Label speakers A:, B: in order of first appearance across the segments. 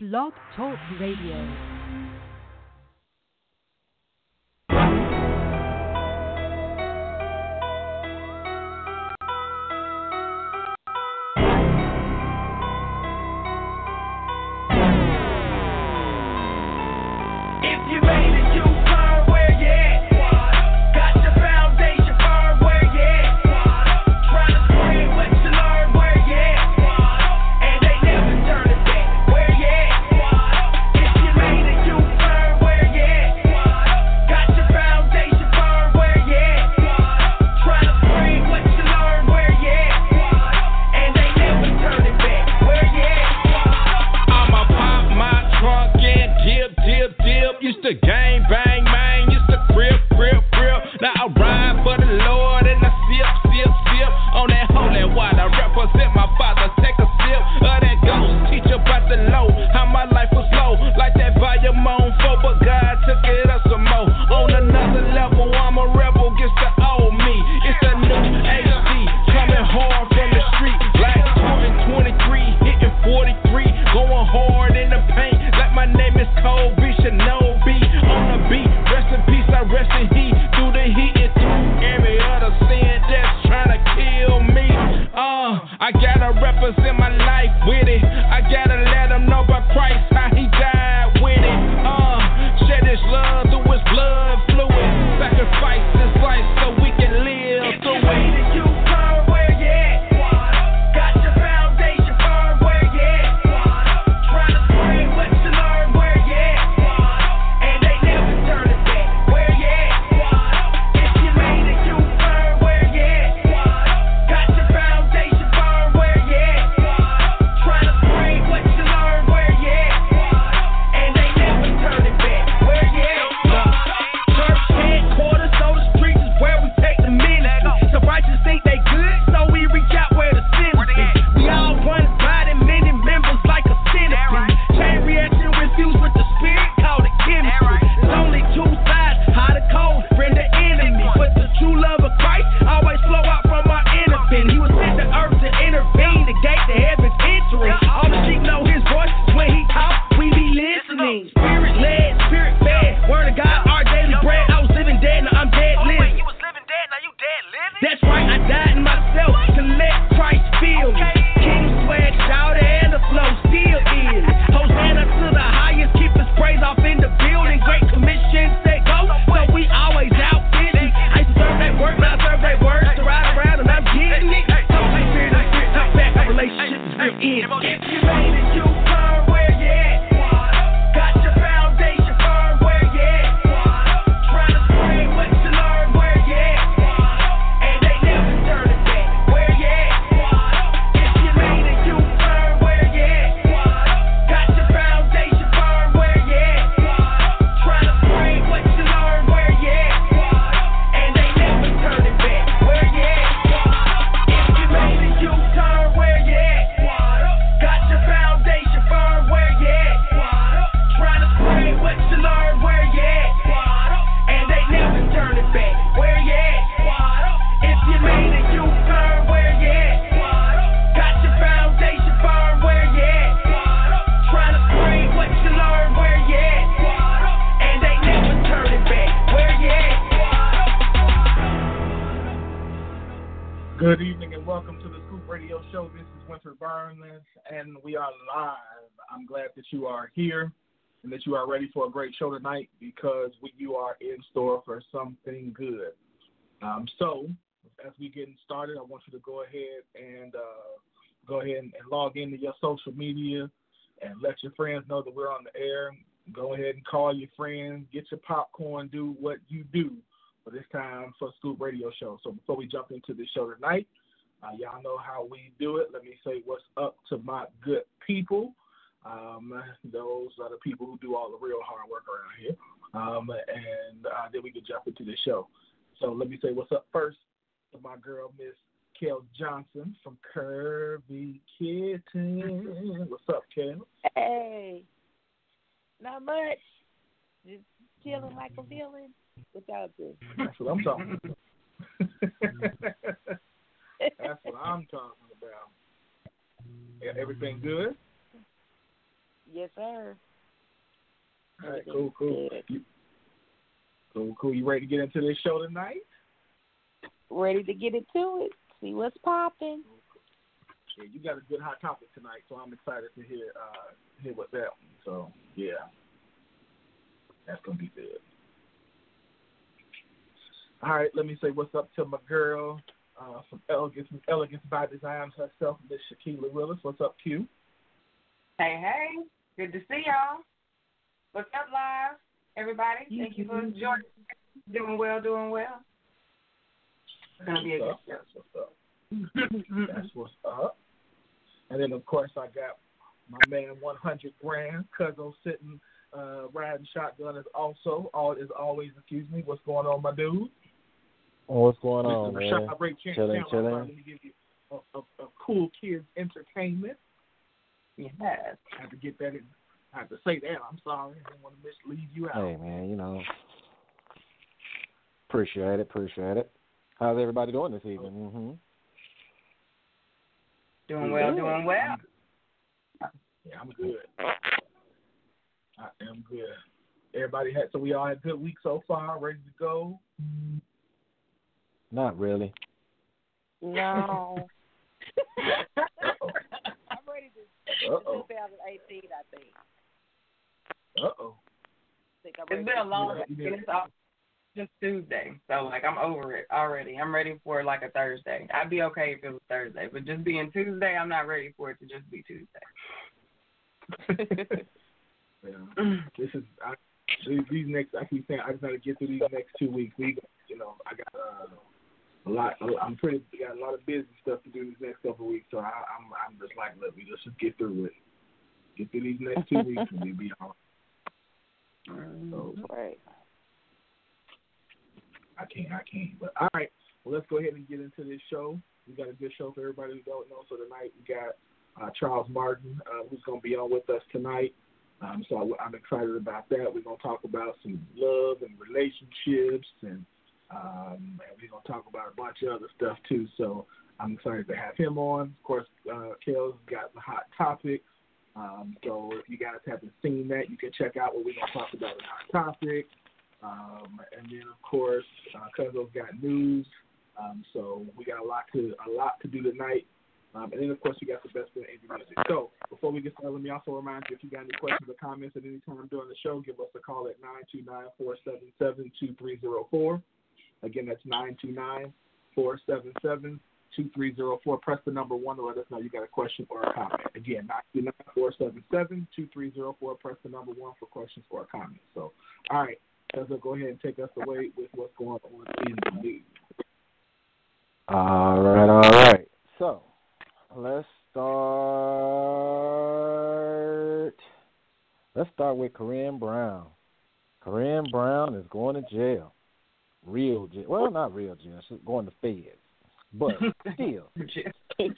A: Blog Talk Radio.
B: Good
C: evening and welcome to the Scoop Radio Show. This is Winter Burns and we are live. I'm glad that you are here and that you are ready for a great show tonight because you are in store for something good. Um, so, as we get started, I want you to go ahead and uh, go ahead and, and log into your social media and let your friends know that we're on the air. Go ahead and call your friends, get your popcorn, do what you do but it's time for Scoop Radio Show. So before we jump into the show tonight, uh, y'all know how we do it. Let me say what's up to my good people. Um, those are the people who do all the real hard work around here. Um, and uh, then we can jump into the show. So let me say what's up first to my girl, Miss Kel Johnson from Kirby Kitten. What's up, Kel?
D: Hey, not much. Just chilling like a villain without this.
C: That's what I'm talking about. That's what I'm talking about. Yeah, everything good?
D: Yes, sir.
C: All right, cool, cool. You, cool, cool. You ready to get into this show tonight?
D: Ready to get into it. See what's popping.
C: Yeah, you got a good hot topic tonight, so I'm excited to hear uh, hear what that. So yeah, that's gonna be good. All right, let me say what's up to my girl uh, from Elegance Elegance by Design herself, Miss Shakila Willis. What's up, Q?
E: Hey, hey. Good to see y'all. What's up, live? Everybody, thank you for joining. Doing well, doing well. It's going to be a good
C: That's what's up. That's what's up. And then of course I got my man 100 grand, Cuzzo sitting uh, riding shotgun is also all is always excuse me. What's going on, my dude?
F: Oh, what's going on,
C: Mr.
F: man?
C: Rashaad Ray Chan-
F: Chilling, chilling.
C: Let me give you a, a, a cool kids entertainment.
E: Yes.
C: I had to get that in. I had to say that. I'm sorry. I didn't want to mislead you out.
F: Hey, man, you know, appreciate it, appreciate it. How's everybody doing this evening? Mm-hmm.
E: Doing well, doing well.
C: Yeah, I'm good. I am good. Everybody had so we all had a good week so far, ready to go.
F: Not really.
D: No. I'm ready to
C: Uh oh.
D: 2018, I think.
C: Uh oh.
D: I think I'm ready
E: It's been a long
C: Yeah,
E: week,
C: you
E: and it's all, just Tuesday. So, like, I'm over it already. I'm ready for, like, a Thursday. I'd be okay if it was Thursday. But just being Tuesday, I'm not ready for it to just be Tuesday.
C: Yeah. This is I, these, these next. I keep saying I just got to get through these next two weeks. We, you know, I got uh, a lot. I'm pretty got a lot of busy stuff to do these next couple of weeks. So I, I'm I'm just like, look, we just get through it. Get through these next two weeks and we'll be all right. So
D: Right.
C: I can't, I can't. But all right, well, let's go ahead and get into this show. We got a good show for everybody who don't know. So tonight we got uh, Charles Martin, uh, who's going to be on with us tonight. Um, so I, I'm excited about that. We're going to talk about some love and relationships, and um, and we're going to talk about a bunch of other stuff too. So I'm excited to have him on. Of course, uh, Kel's got the hot topic. Um, so if you guys haven't seen that, you can check out what we're going to talk about in hot topic. Um, and then of course, uh, Cuzzo's got news. Um, so we got a lot to a lot to do tonight. Um, and then of course we got the best of indie music. So before we get started, let me also remind you if you got any questions or comments at any time during the show, give us a call at nine two nine four seven seven two three zero four. Again, that's nine two nine four seven seven two three zero four. Press the number one to let us know you got a question or a comment. Again, nine two nine four seven seven two three zero four. Press the number one for questions or comments. So, all right. Cuzzo, go ahead and take us away with what's going on in the news.
F: All right, all right. So let's start. Let's start with Corrine Brown. Corrine Brown is going to jail. Real jail. Well, not real jail. She's going to feds. But still,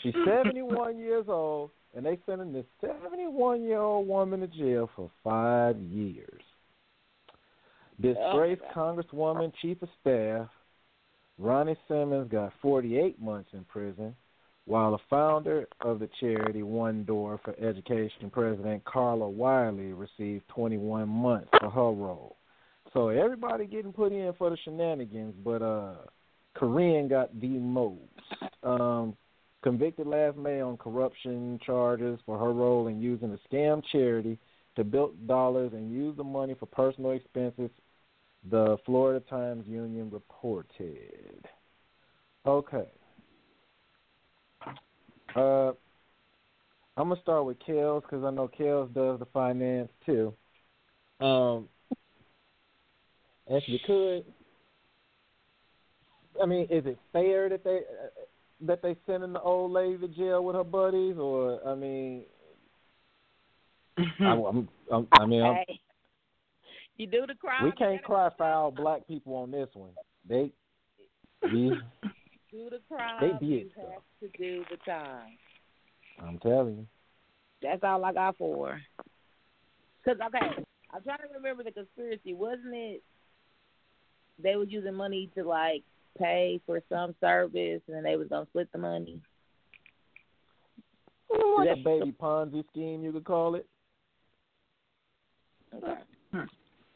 F: she's 71 years old, and they sending this 71 year old woman to jail for five years. Disgraced oh, Congresswoman, Chief of Staff, Ronnie Simmons got 48 months in prison, while the founder of the charity One Door for Education, President Carla Wiley, received 21 months for her role. So everybody getting put in for the shenanigans, but uh, Corrine got the most. Um, convicted last May on corruption charges for her role in using a scam charity to build dollars and use the money for personal expenses the Florida Times Union reported. Okay. Uh, I'm gonna start with Kels because I know Kels does the finance too. Um, if you could, I mean, is it fair that they uh, that they sending the old lady to jail with her buddies, or I mean, I, I'm, I'm, I mean, I'm,
D: Hey. You do the crime.
F: we can't
D: gotta
F: cry foul black people on this one. They, we,
D: Do the crime.
F: They did
D: You
F: stuff.
D: have to do the time.
F: I'm telling you.
D: That's all I got for. her. Cause okay, I'm trying to remember the conspiracy. Wasn't it they was using money to like pay for some service, and then they was gonna split the money?
F: Like
D: That-
F: baby Ponzi scheme, you could call it.
D: Okay,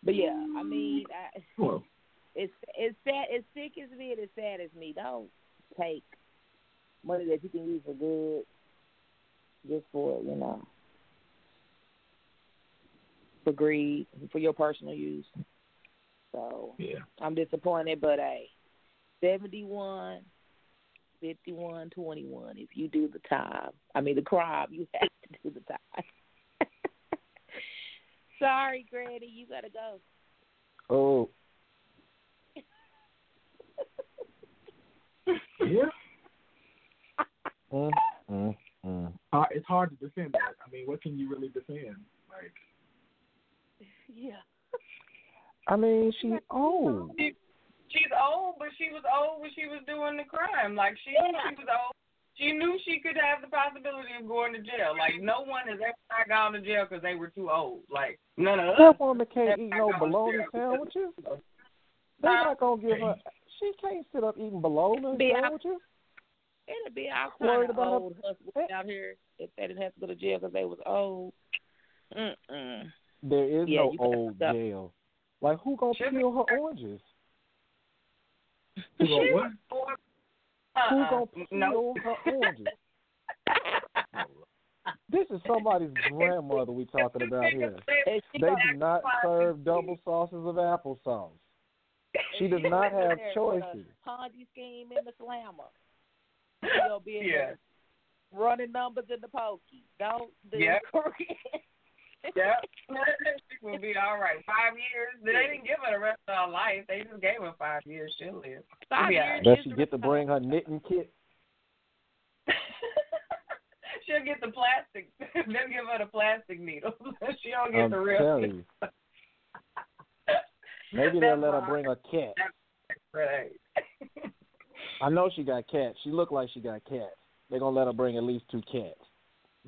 D: But yeah, I mean, I,
C: Well,
D: it's it's sad. As sick as me, and as sad as me. Don't take money that you can use for good just for you know for greed for your personal use. So
C: yeah.
D: I'm disappointed, but hey, seventy one. 51 21 if you do the time i mean the crime you have to do the time sorry granny you gotta go
F: Oh,
C: Yeah.
F: mm, mm, mm.
C: Uh, it's hard to defend that. I mean, what can you really defend? Like,
D: yeah
F: I mean, she old.
E: She, she's old, but she was old when she was doing the crime. Like she knew she was old. She knew she could have the possibility of going to jail. Like no one has ever not gone to jail because they were too old. Like none of us.
F: That woman can't
E: have
F: eat
E: not
F: no
E: gone to
F: bologna
E: jail.
F: sandwiches. They're not gonna give her. She can't sit up eating bologna
D: Be out-
F: sandwiches.
D: It'd be all
F: Worried
D: kind of
F: about
D: old hustlers eh? out here if they didn't have to go to jail because they was old. Mm-mm.
F: There is
D: Yeah,
F: no old
D: stop.
F: jail. Like who gonna
E: Should be-
F: peel her oranges?
C: who go what?
F: Who
E: Uh-uh.
F: gonna peel
E: no.
F: her oranges? This is somebody's grandmother we talking about here. They do not serve double sauces of applesauce. She does not have
D: there
F: choices.
D: Ponzi scheme in the slammer. She'll be in
E: Yeah.
D: there running numbers in the pokey. Don't do
E: Yeah.
D: crooked.
E: Yeah. she will be all right. Five years. They didn't give her the rest of her life. They just gave her five years. She'll live.
D: Five
E: Yeah.
D: years
F: Does she get to bring her knitting kit?
E: She'll get the plastic. They'll give her the plastic needles. she don't get
F: I'm
E: the real.
F: telling you. Maybe they'll
E: That's
F: let her
E: why-
F: bring a cat.
E: Right.
F: I know she got cats. She look like she got cats. They're gonna let her bring at least two cats.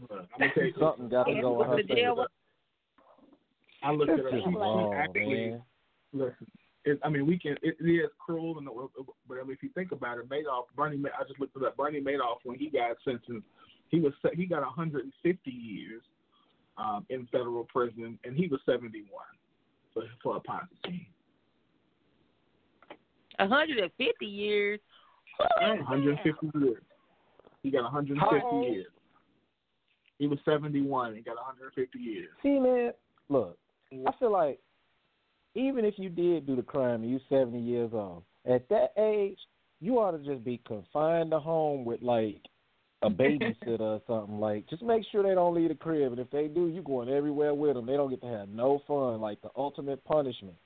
C: Look, I'm gonna tell you
F: Something got to go in her favor.
D: Was-
C: I looked at her.
F: is
C: She, she
F: wrong,
C: actually
F: man.
C: listen. It, I mean, we can. It, it is cruel, and but I mean, if you think about it, Madoff, Bernie. Ma- I just looked it up. Bernie Madoff, when he got sentenced, he was he got 150 years um, in federal prison, and he was 71 for for a Ponzi scheme.
D: 150 years.
C: 150 years. He got 150
F: How old?
C: years. He was 71 and got 150 years.
F: See, man, look, I feel like even if you did do the crime and you 70 years old, at that age, you ought to just be confined to home with like a babysitter or something. Like, just make sure they don't leave the crib, and if they do, you going everywhere with them. They don't get to have no fun. Like the ultimate punishment.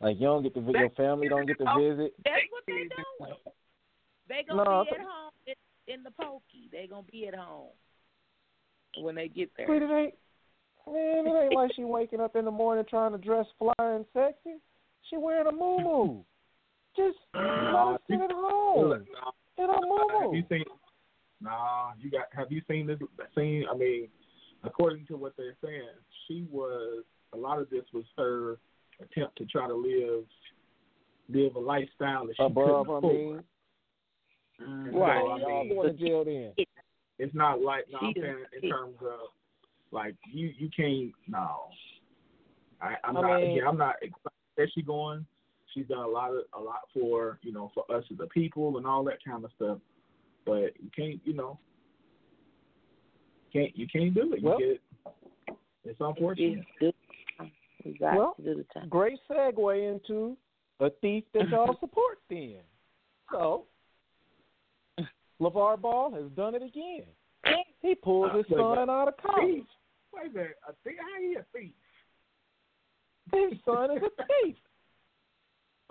F: Like you don't get to, your family don't get to oh, visit.
D: That's what they doing. They gonna
F: No,
D: be at home in, in the pokey. They gonna be at home when they get there.
F: Sweet, it ain't. Man, it ain't like she waking up in the morning trying to dress fly and sexy. She wearing a moo Just let her sit at home in her
C: have
F: moo
C: you seen? Nah, you got. Have you seen this? Seen? I mean, according to what they're saying, she was. A lot of this was her attempt to try to live, live a lifestyle that she
F: above
C: couldn't
F: her
C: afford.
F: means.
C: Mm,
D: Right.
C: so, I
F: Y'all going to jail then.
C: it's not like no, I'm saying in terms of like you you can't no. I, I'm
F: I
C: not
F: mean-
C: again, I'm not excited that she going. She's done a lot of a lot for you know for us as a people and all that kind of stuff. But you can't you know can't you can't do it. You
F: Well-
C: get it's unfortunate.
D: It's good.
F: Well,
D: to do the time.
F: Great segue into a thief that y'all support then. So, LaVar Ball has done it again. He pulled his
C: wait a
F: son out of college.
C: Wait a minute, a thief? How he a thief?
F: His son is a thief.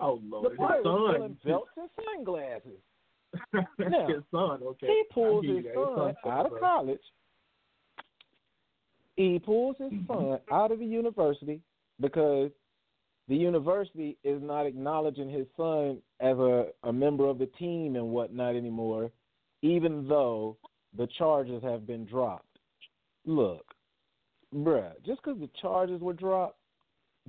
C: Oh Lord,
F: is
C: his son.
F: belts and sunglasses. Now,
C: his son. Okay.
F: He pulls
C: I hear
F: his son
C: son
F: out of college. He pulls his son out of the university because the university is not acknowledging his son as a, a member of the team and whatnot anymore, even though the charges have been dropped. Look, bruh, just because the charges were dropped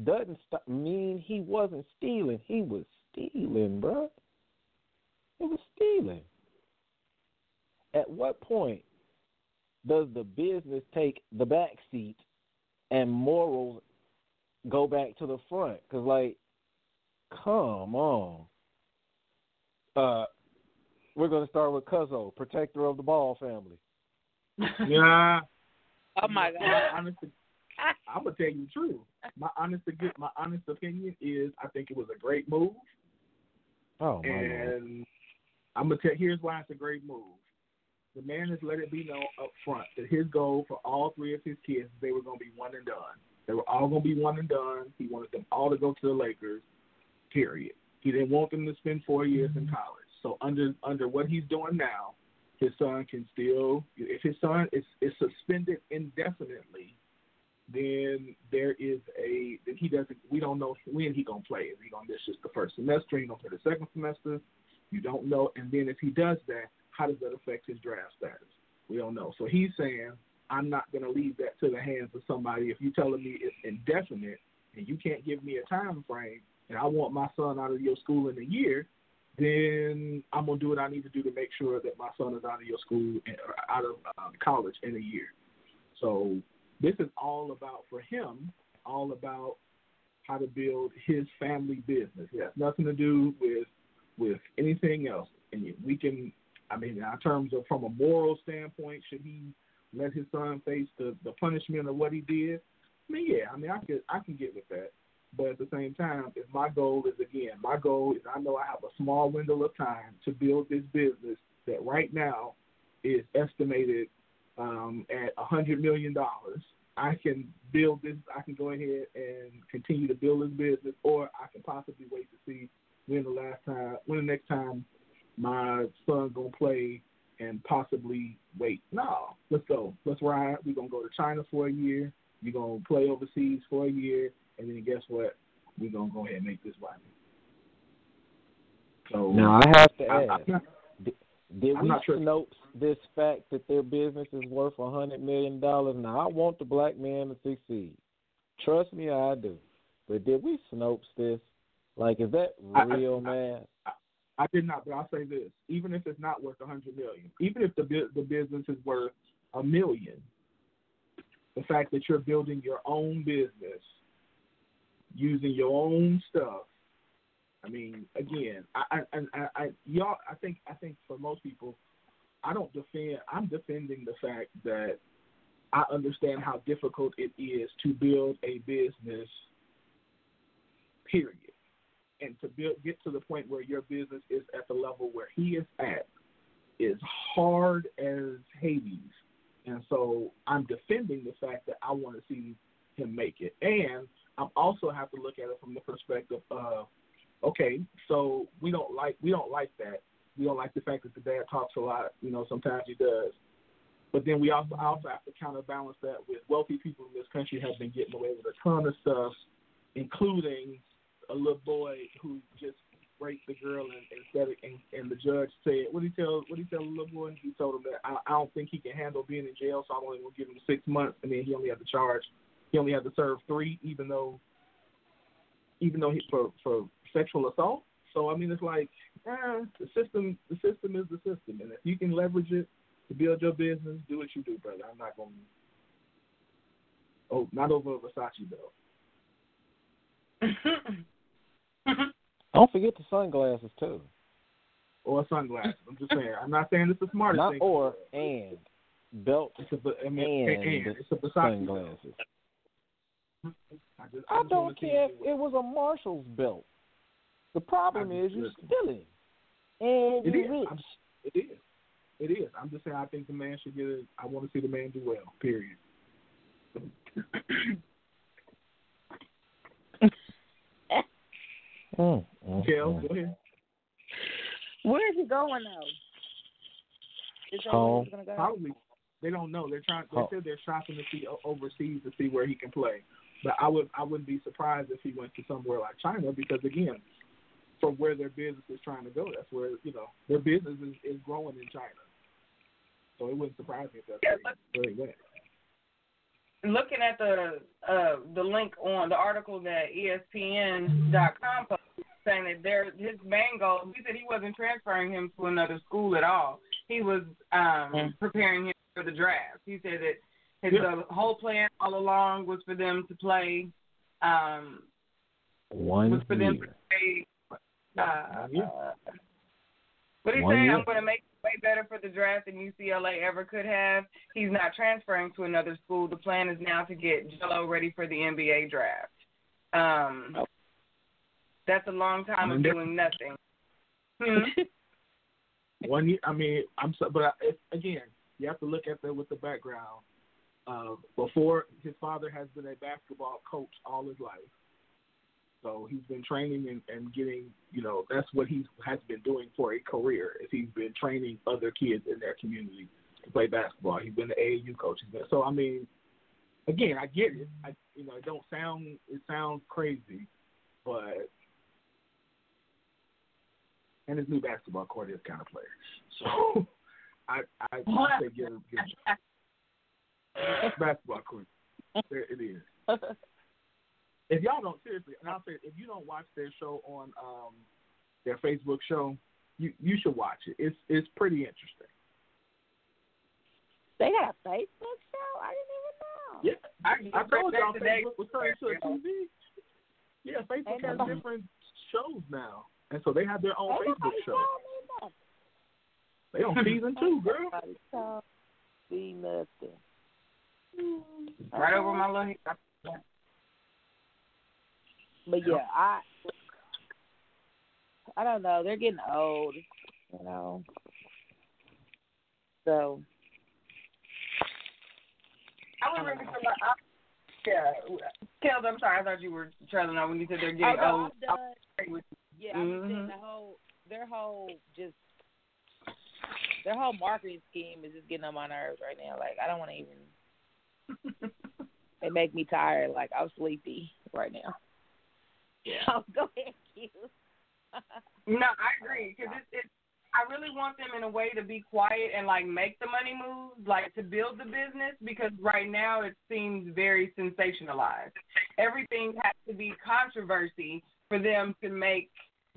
F: doesn't stop, mean he wasn't stealing. He was stealing, bruh. He was stealing. At what point does the business take the back seat and morals go back to the front. Cause like, come on. Uh, we're gonna start with Cuzzo, protector of the Ball family.
C: Yeah.
D: Oh my
C: My
D: god.
C: honest, I'm gonna tell you the truth. My honest, my honest opinion is, I think it was a great move,
F: Oh my lord.
C: and I'm gonna tell. Here's why it's a great move. The man has let it be known up front that his goal for all three of his kids, they were gonna be one and done. They were all gonna be one and done. He wanted them all to go to the Lakers. Period. He didn't want them to spend four years in mm-hmm. college. So under under what he's doing now, his son can still if his son is, is suspended indefinitely, then there is a then he doesn't we don't know when he gonna play. Is he gonna miss just the first semester? He gonna play the second semester? You don't know. And then if he does that, how does that affect his draft status? We don't know. So he's saying, I'm not gonna leave that to the hands of somebody. If you're telling me it's indefinite and you can't give me a time frame and I want my son out of your school in a year, then I'm gonna do what I need to do to make sure that my son is out of your school out of um, college in a year. So this is all about for him, all about how to build his family business. It has nothing to do with with anything else. And we can, I mean, in terms of from a moral standpoint, should he let his son face the the punishment of what he did? I mean, yeah, I mean, I could I can get with that. But at the same time, if my goal is again, my goal is I know I have a small window of time to build this business that right now is estimated um, at a hundred million dollars. I can build this. I can go ahead and continue to build this business, or I can possibly wait to see when the last time, when the next time my son gonna play, and possibly wait. No, let's go. Let's ride. We're gonna go to China for a year. You're gonna play overseas for a year, and then guess what? We're gonna go ahead and make this right. So
F: Now I have to
C: I,
F: ask:
C: I'm
F: Did we
C: not sure-
F: Snopes this fact that their business is worth a hundred million dollars? Now I want the black man to succeed. Trust me, I do. But did we Snopes this? Like, is that
C: I- I-
F: real,
C: I-
F: man?
C: I did not, but I'll say this: even if it's not worth a hundred million, even if the the business is worth a million, the fact that you're building your own business using your own stuff. I mean, again, I, I, I, I, y'all, I think, I think for most people, I don't defend. I'm defending the fact that I understand how difficult it is to build a business. Period and to build, get to the point where your business is at the level where he is at is hard as Hades. And so I'm defending the fact that I want to see him make it. And I also have to look at it from the perspective of, okay, so we don't like we don't like that. We don't like the fact that the dad talks a lot. You know, sometimes he does. But then we also also have to counterbalance that with wealthy people in this country have been getting away with a ton of stuff, including a little boy who just raped the girl and instead and, and the judge said what he tell what he tell the little boy? He told him that I, I don't think he can handle being in jail, so I'm only gonna give him six months, and then he only had to charge he only had to serve three, even though even though he for for sexual assault. So I mean, it's like eh, the system the system is the system, and if you can leverage it to build your business, do what you do, brother. I'm not gonna. Oh, not over a Versace belt.
F: Don't forget the sunglasses too.
C: or sunglasses. I'm just saying. I'm not saying it's the smartest
F: Not
C: thing.
F: or and belt
C: It's a, I mean,
F: and
C: and, it's a Versace.
F: sunglasses.
C: I, just,
F: I
C: just wanna
F: don't care if
C: it.
F: it was a Marshall's belt. The problem is
C: just-
F: you're
C: listen.
F: stealing. And
C: It
F: you're
C: is.
F: rich.
C: It is. It is. I'm just saying. I think the man should get it. I want to see the man do well. Period.
F: Mm, mm,
C: Kel,
F: mm.
C: go ahead.
D: Where is he going though? Is that where he's gonna go?
C: Probably they don't know. They're trying. They
F: Oh.
C: said they're shopping to see overseas to see where he can play. But I would I wouldn't be surprised if he went to somewhere like China because again, from where their business is trying to go, that's where you know their business is, is growing in China. So it wouldn't surprise me if that's
E: Yeah,
C: where, he- where he went.
E: looking at the uh the link on the article that ESPN.com posted saying that there his main goal he said he wasn't transferring him to another school at all. He was um
D: Mm.
E: preparing him for the draft. He said that his
C: Yeah.
E: whole plan all along was for them to play um,
F: One
E: was for them
F: year.
E: to say, uh,
C: Yeah.
E: uh, what he
F: One
E: say?
F: year.
E: I'm going to make it way better for the draft than UCLA ever could have. He's not transferring to another school. The plan is now to get Gelo ready for the NBA draft. Um,
D: Oh.
E: that's a long time of doing nothing. Hmm?
C: One year. I mean, I'm so, but I, again, you have to look at that with the background. Uh, before his father has been a basketball coach all his life, so he's been training and, and getting, you know, that's what he has been doing for a career. Is he's been training other kids in their community to play basketball. He's been the AAU coach. He's been, so I mean, again, I get it. I, you know, it don't sound it sounds crazy, but and his new basketball court is kind of player. So I I, I say give give basketball court. There it is. If y'all don't seriously, and I'll say if you don't watch their show on um their Facebook show, you you should watch it. It's it's pretty interesting.
D: They got a Facebook show? I didn't even know.
C: Yeah, I, I told y'all Facebook was turning to a TV. Yeah, Facebook has different shows now, and so they have their own
D: Ain't
C: Facebook show.
D: told me nothing.
C: They on season two, girl.
D: Nobody told me nothing.
E: Right over my little head.
D: But yeah, I I don't know. They're getting old, you know. So
E: I was ready for my. I, yeah, Kels, I'm sorry. I thought you were trailing on when you said they're getting old.
D: I'm done.
E: agree with
D: Yeah, I'm just saying
E: Mhm.
D: the whole their whole just their whole marketing scheme is just getting on my nerves right now. Like I don't want to even. They make me tired. Like I'm sleepy right now.
E: Yeah.
D: So go ahead, Q.
E: No, I agree because it's it's. I really want them in a way to be quiet and like make the money moves, like to build the business because right now it seems very sensationalized. Everything has to be controversy for them to make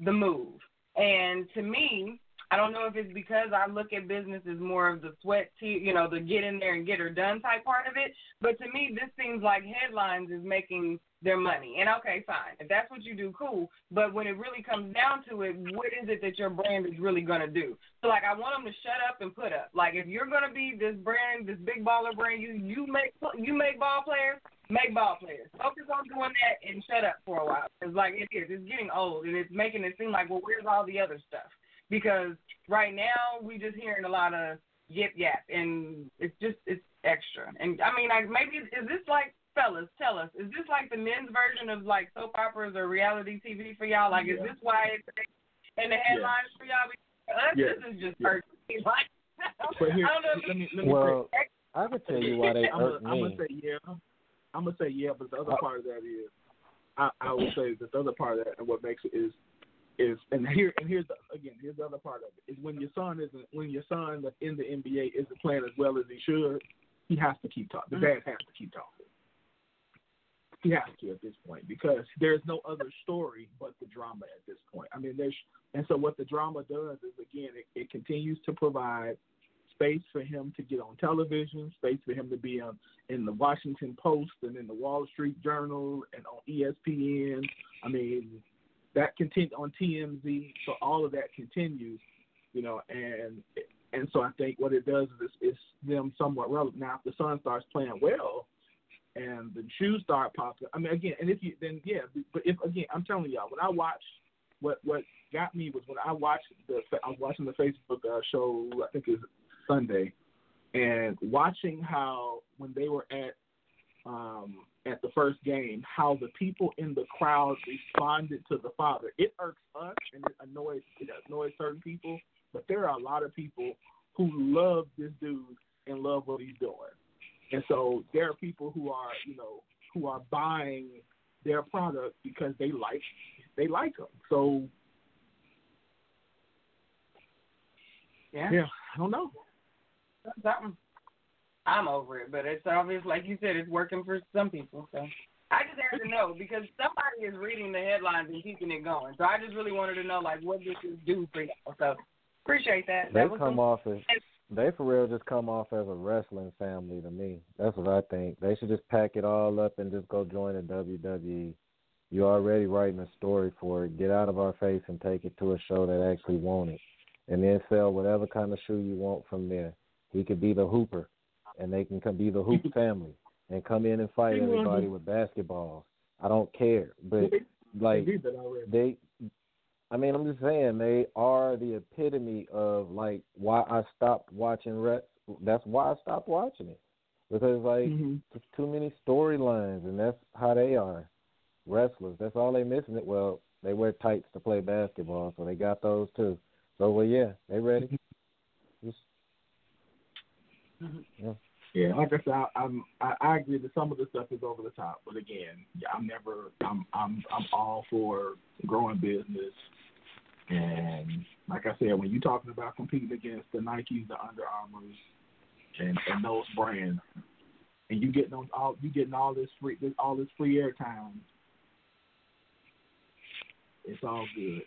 E: the move. And to me, I don't know if it's because I look at business as more of the sweat, tea, you know, the get in there and get her done type part of it. But to me, this seems like headlines is making their money. And okay, fine. If that's what you do, cool. But when it really comes down to it, what is it that your brand is really going to do? So, like, I want them to shut up and put up. Like, if you're going to be this brand, this big baller brand, you you make you make ball players, make ball players. Focus on doing that and shut up for a while. Because, like, it is. It's getting old, and it's making it seem like, well, where's all the other stuff? Because right now, we're just hearing a lot of yip yap, and it's just it's extra. And I mean, like, maybe is this like fellas, tell us, is this like the men's version of like soap operas or reality TV for y'all? Like, is this why it's in the headlines for y'all? Because for us,
C: Yeah.
E: this is just
C: Yeah.
E: hurting. Like,
C: But here,
E: I don't know. If
C: let me let me
F: Well,
C: say,
F: I can tell you why they
C: I'm
F: hurt
C: gonna, I'm gonna say yeah. I'm gonna say yeah, but the other
F: Uh,
C: part of that is, I, I would say that the other part of that and what makes it is, is and here and here's the, again here's the other part of it is when your son isn't when your son that's in the NBA isn't playing as well as he should, he has to keep talking. The mm-hmm. dad has to keep talking. He has to at this point because there's no other story but the drama at this point. I mean, there's and so what the drama does is again it, it continues to provide space for him to get on television, space for him to be on in the Washington Post and in the Wall Street Journal and on ESPN. I mean, that continue on TMZ. So all of that continues, you know, and and so I think what it does is it's them somewhat relevant. Now, if the son starts playing well, and the shoes start popping, I mean, again, and if you then yeah, but if again, I'm telling y'all, when I watch what what got me was when I watched the I was watching the Facebook uh, show. I think was Sunday, and watching how when they were at um, at the first game, how the people in the crowd responded to the father. It irks us and it annoys it annoys certain people, but there are a lot of people who love this dude and love what he's doing. And so there are people who are, you know, who are buying their product because they like they like him. So
E: yeah.
C: yeah, I don't know.
E: something. I'm over it, but it's obvious, like you said, it's working for some people. So I just had to know because somebody is reading the headlines and keeping it going. So I just really wanted to know, like, what does this do for y'all? So appreciate that.
F: They
E: that
F: come
E: some-
F: off as they for real just come off as a wrestling family to me. That's what I think. They should just pack it all up and just go join the WWE. You're already writing a story for it. Get out of our face and take it to a show that actually want it, and then sell whatever kind of shoe you want from there. He could be the Hooper, and they can come be the Hoop family and come in and fight everybody with basketballs. I don't care, but like
C: they
F: I mean, I'm just saying they are the epitome of like why I stopped watching Rex. That's why I stopped watching it because like
C: Mhm.
F: there's too many storylines, and that's how they are wrestlers. That's all they missing. It well, they wear tights to play basketball, so they got those too. So well, yeah, they ready. Yeah.
C: Yeah, like I said, I, I'm I, I agree that some of the stuff is over the top, but again, I'm never I'm I'm I'm all for growing business. And like I said, when you're talking about competing against the Nikes, the Under Armours, and and those brands, and you getting on all you getting all this free this, all this free airtime, it's all good.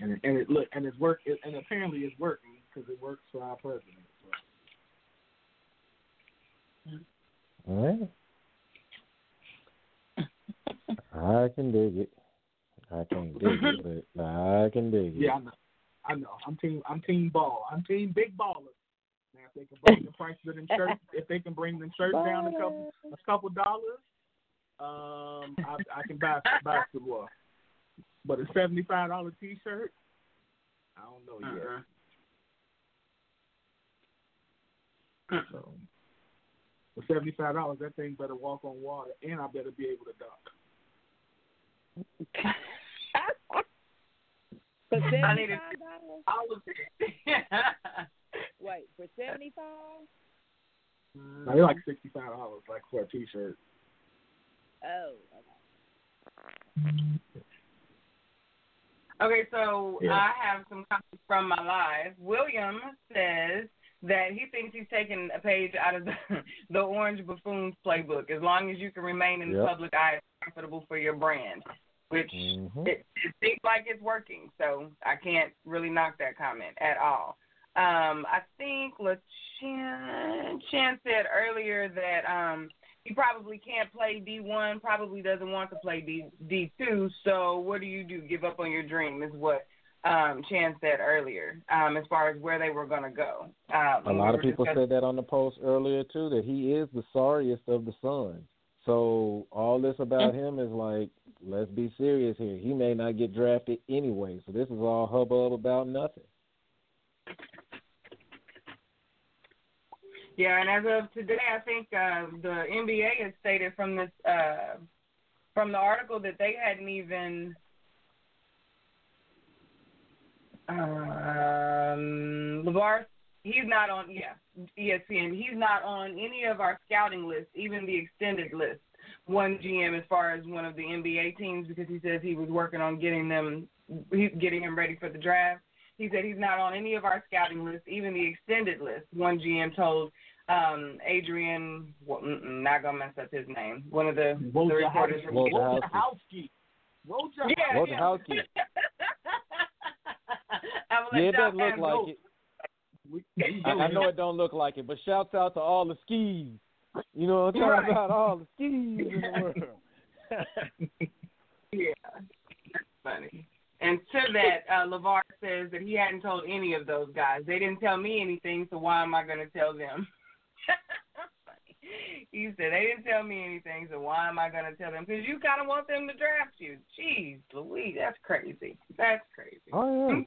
C: And it, and it look and it's work and apparently it's working because it works for our president. So.
F: All right. I can dig it. I can't dig it, but I can dig it.
C: Yeah, I know. I know. I'm team. I'm team ball. I'm team big baller. Now, if they can bring the price of them shirts, if they can bring them shirts down a couple, a couple dollars, um, I, I can buy some basketball. But a seventy five dollar t shirt, I don't know yet.
E: Uh-uh.
C: So, for seventy five dollars, that thing better walk on water, and I better be able to dunk.
D: For
E: I
D: seventy
E: need to-
D: five dollars?
E: I was
D: Wait, for seventy five?
C: Now, they're like sixty five dollars, like for a t shirt.
D: Oh,
E: okay. Okay, so
C: Yeah.
E: I have some comments from my live. William says that he thinks he's taking a page out of the, the Orange Buffoons playbook. As long as you can remain in the public eye, it's profitable for your brand, which
F: Mhm.
E: it, it seems like it's working. So I can't really knock that comment at all. Um, I think LaChan Chan said earlier that um, he probably can't play D1, probably doesn't want to play D, D2. So what do you do? Give up on your dream is what um, Chan said earlier um, as far as where they were going to go. Uh,
F: A
E: when we
F: lot of people
E: discussing-
F: said that on the post earlier too, that he is the sorriest of the sons. So all this about him is like, let's be serious here. He may not get drafted anyway. So this is all hubbub about nothing.
E: Yeah, and as of today, I think uh, the NBA has stated from this uh, from the article that they hadn't even um, LaVar. He's not on. Yeah, ESPN. He's not on any of our scouting lists, even the extended list. One GM as far as one of the NBA teams because he says he was working on getting them, getting him ready for the draft. He said he's not on any of our scouting lists, even the extended list. One GM told um, Adrian, well, not gonna mess up his name. One of the, the reporters from
F: Wojciechowski.
C: Wojciechowski.
E: Yeah, yeah. I'm
F: Yeah, it doesn't look like
E: those.
F: it.
C: We, we
F: I, I know it don't look like it, but shouts out to all the skis. You know what I'm talking
E: Right.
F: about? All the skis in the world.
E: Yeah, that's funny. And to that, uh, LaVar says that he hadn't told any of those guys. They didn't tell me anything, so why am I going to tell them? he said they didn't tell me anything, so why am I going to tell them? Because you kind of want them to draft you. Jeez, Louise, that's crazy. That's crazy.
F: Oh yeah.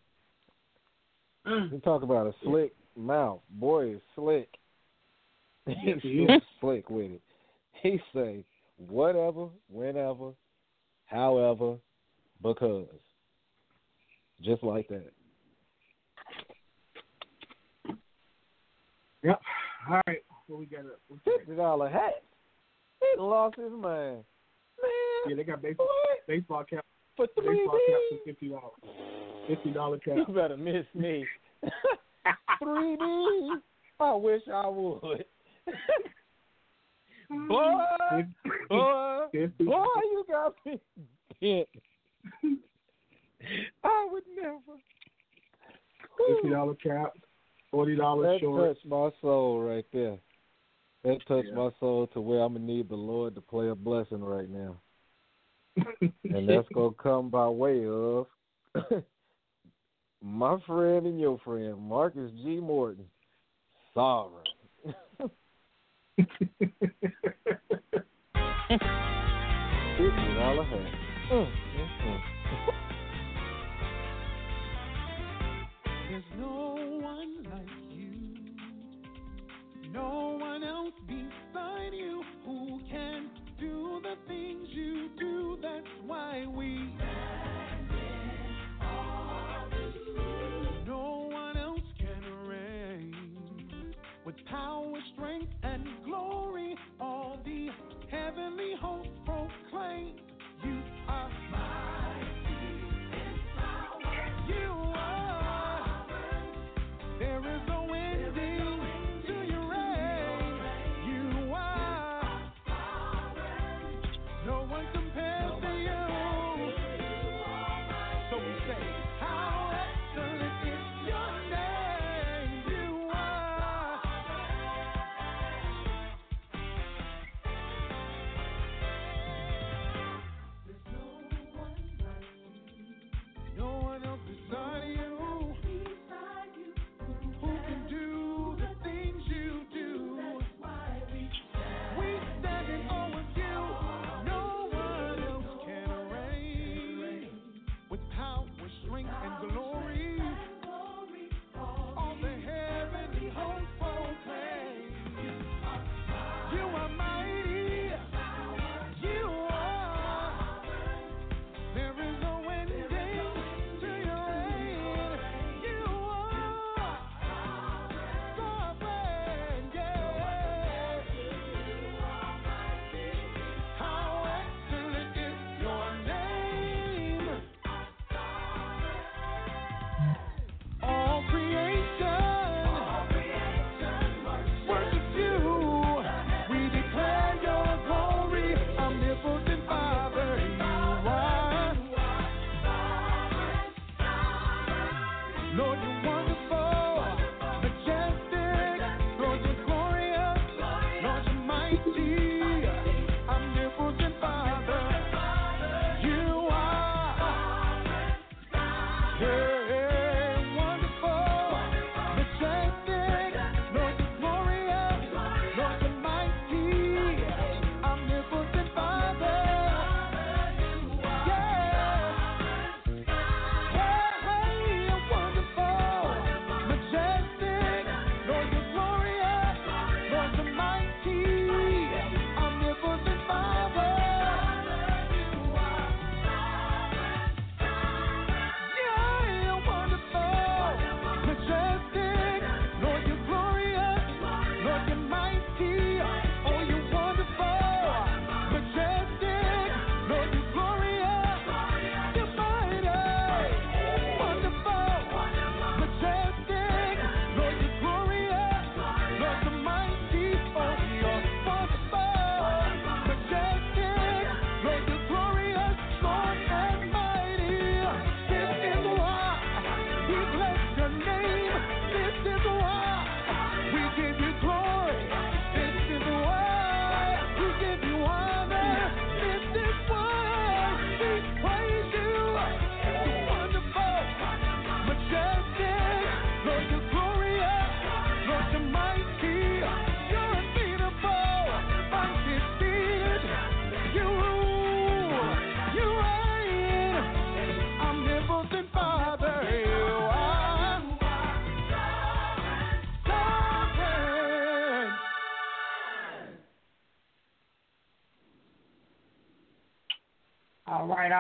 E: Mm.
F: You talk about a slick mouth. Boy is slick. He's
C: he
F: slick with it. He say whatever, whenever, however, because. Just like that.
C: Yep. All right. What we got next?
F: Fifty dollar hat. He lost his mind. Man.
C: Yeah, they got baseball
F: what?
C: baseball cap
F: for three
C: Baseball caps fifty dollars. Fifty dollar cap.
F: You better miss me. three D. I wish I would. boy, boy, boy, you got me. I would never.
C: Fifty dollar cap, forty dollars short.
F: That touched my soul right there. That touched
C: yeah.
F: my soul to where I'm gonna need the Lord to play a blessing right now and that's gonna come by way of my friend and your friend, Marcus G. Morton, Sovereign. Fifty dollar.
G: There's no one like you, no one else beside you who can do the things you do.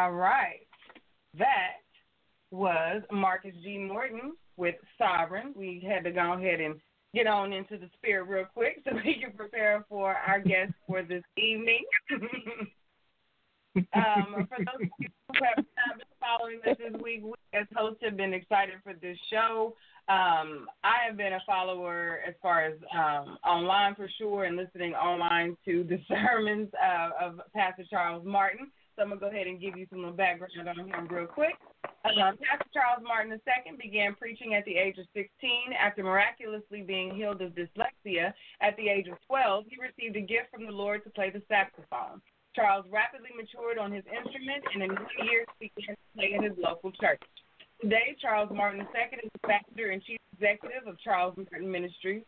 G: All
E: right. That was Marcus G. Morton with Sovereign. We had to go ahead and get on into the spirit real quick so we can prepare for our guest for this evening. um, for those of you who have not been following us this week, we as hosts have been excited for this show. Um, I have been a follower as far as um, online for sure and listening online to the sermons uh, of Pastor Charles Martin. So I'm gonna go ahead and give you some background on him real quick. Um, Pastor Charles Martin II began preaching at the age of 16. After miraculously being healed of dyslexia at the age of 12, he received a gift from the Lord to play the saxophone. Charles rapidly matured on his instrument and in one year began to play in his local church. Today, Charles Martin II is the founder and chief executive of Charles Martin Ministries.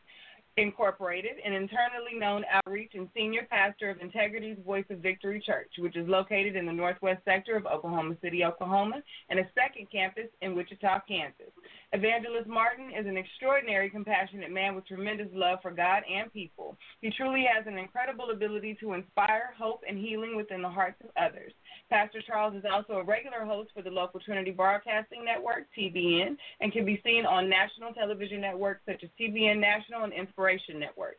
E: Incorporated, an internally known outreach and senior pastor of Integrity's Voice of Victory Church, which is located in the northwest sector of Oklahoma City, Oklahoma, and a second campus in Wichita, Kansas. Evangelist Martin is an extraordinary, compassionate man with tremendous love for God and people. He truly has an incredible ability to inspire hope and healing within the hearts of others. Pastor Charles is also a regular host for the local Trinity Broadcasting Network, TBN, and can be seen on national television networks such as TBN National and Inspiration Network.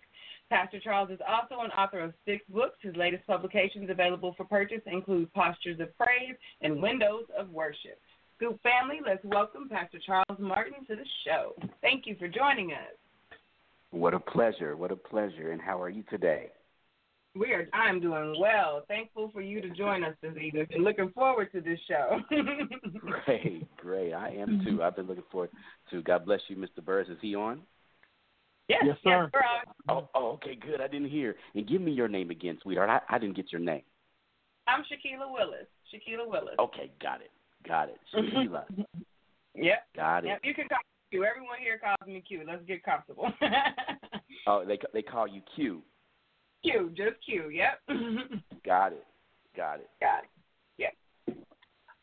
E: Pastor Charles is also an author of six books. His latest publications available for purchase include Postures of Praise and Windows of Worship. Scoop family, let's welcome Pastor Charles Martin to the show. Thank you for joining us.
H: What a pleasure. What a pleasure. And how are you today?
E: We are. I'm doing well. Thankful for you to join us this evening, and looking forward to this show.
H: great, great. I am too. Mm-hmm. I've been looking forward to. God bless you, Mr. Burris. Is he on?
E: Yes,
C: Yes, sir.
E: Yes.
H: Oh, oh, okay, good. I didn't hear. And give me your name again, sweetheart. I, I didn't get your name.
E: I'm Shaquila Willis. Shaquila Willis.
H: Okay, got it. Got it. Sheila.
E: Yep.
H: got it.
E: Yep. You can call me Q. Everyone here calls me Q. Let's get comfortable.
H: Oh, they they call you Q.
E: Q. Just Q. Yep.
H: Got it. Got it.
E: Got it. Yeah.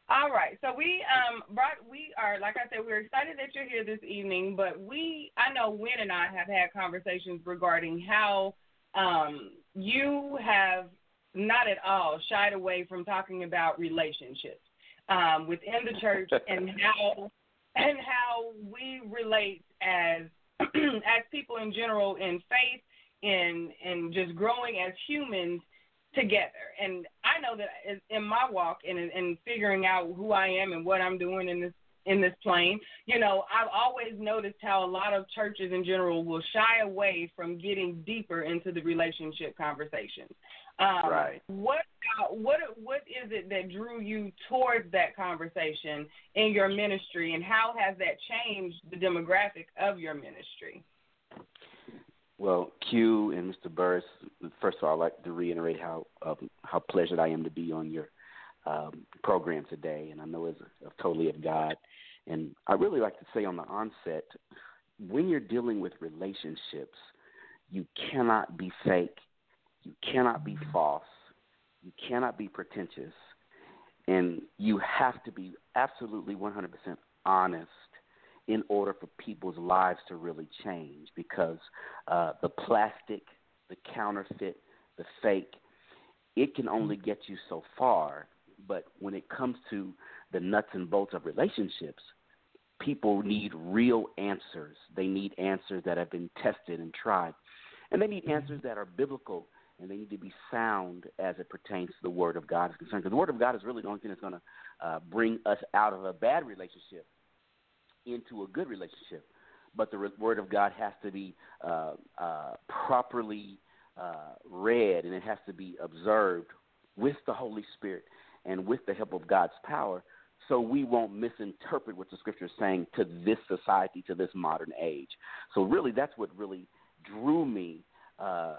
E: All right. So we um brought we are like I said we're excited that you're here this evening, but we I know Win and I have had conversations regarding how um you have not at all shied away from talking about relationships um within the church and how and how we relate as as people in general in faith in in just growing as humans together. And I know that in- my walk and in figuring out who I am and what I'm doing in this in this plane, you know, I've always noticed how a lot of churches in general will shy away from getting deeper into the relationship conversations. Um,
H: Right.
E: What uh, what what is it that drew you towards that conversation in your ministry, and how has that changed the demographic of your ministry?
H: Well, Q and Mr. Burris, first of all, I'd like to reiterate how um, how pleasured I am to be on your um, program today, and I know it's totally of God. And I really like to say on the onset, when you're dealing with relationships, you cannot be fake, you cannot be false, you cannot be pretentious, and you have to be absolutely 100% honest in order for people's lives to really change because uh, the plastic, the counterfeit, the fake, it can only mm-hmm. get you so far. But when it comes to the nuts and bolts of relationships, people mm-hmm. need real answers. They need answers that have been tested and tried. And they need answers mm-hmm. that are biblical and they need to be sound as it pertains to the Word of God is concerned. Because the Word of God is really the only thing that's going to uh, bring us out of a bad relationship into a good relationship. But the re- Word of God has to be uh, uh, properly uh, read and it has to be observed with the Holy Spirit and with the help of God's power so we won't misinterpret what the scripture is saying to this society, to this modern age. So, really, that's what really drew me uh,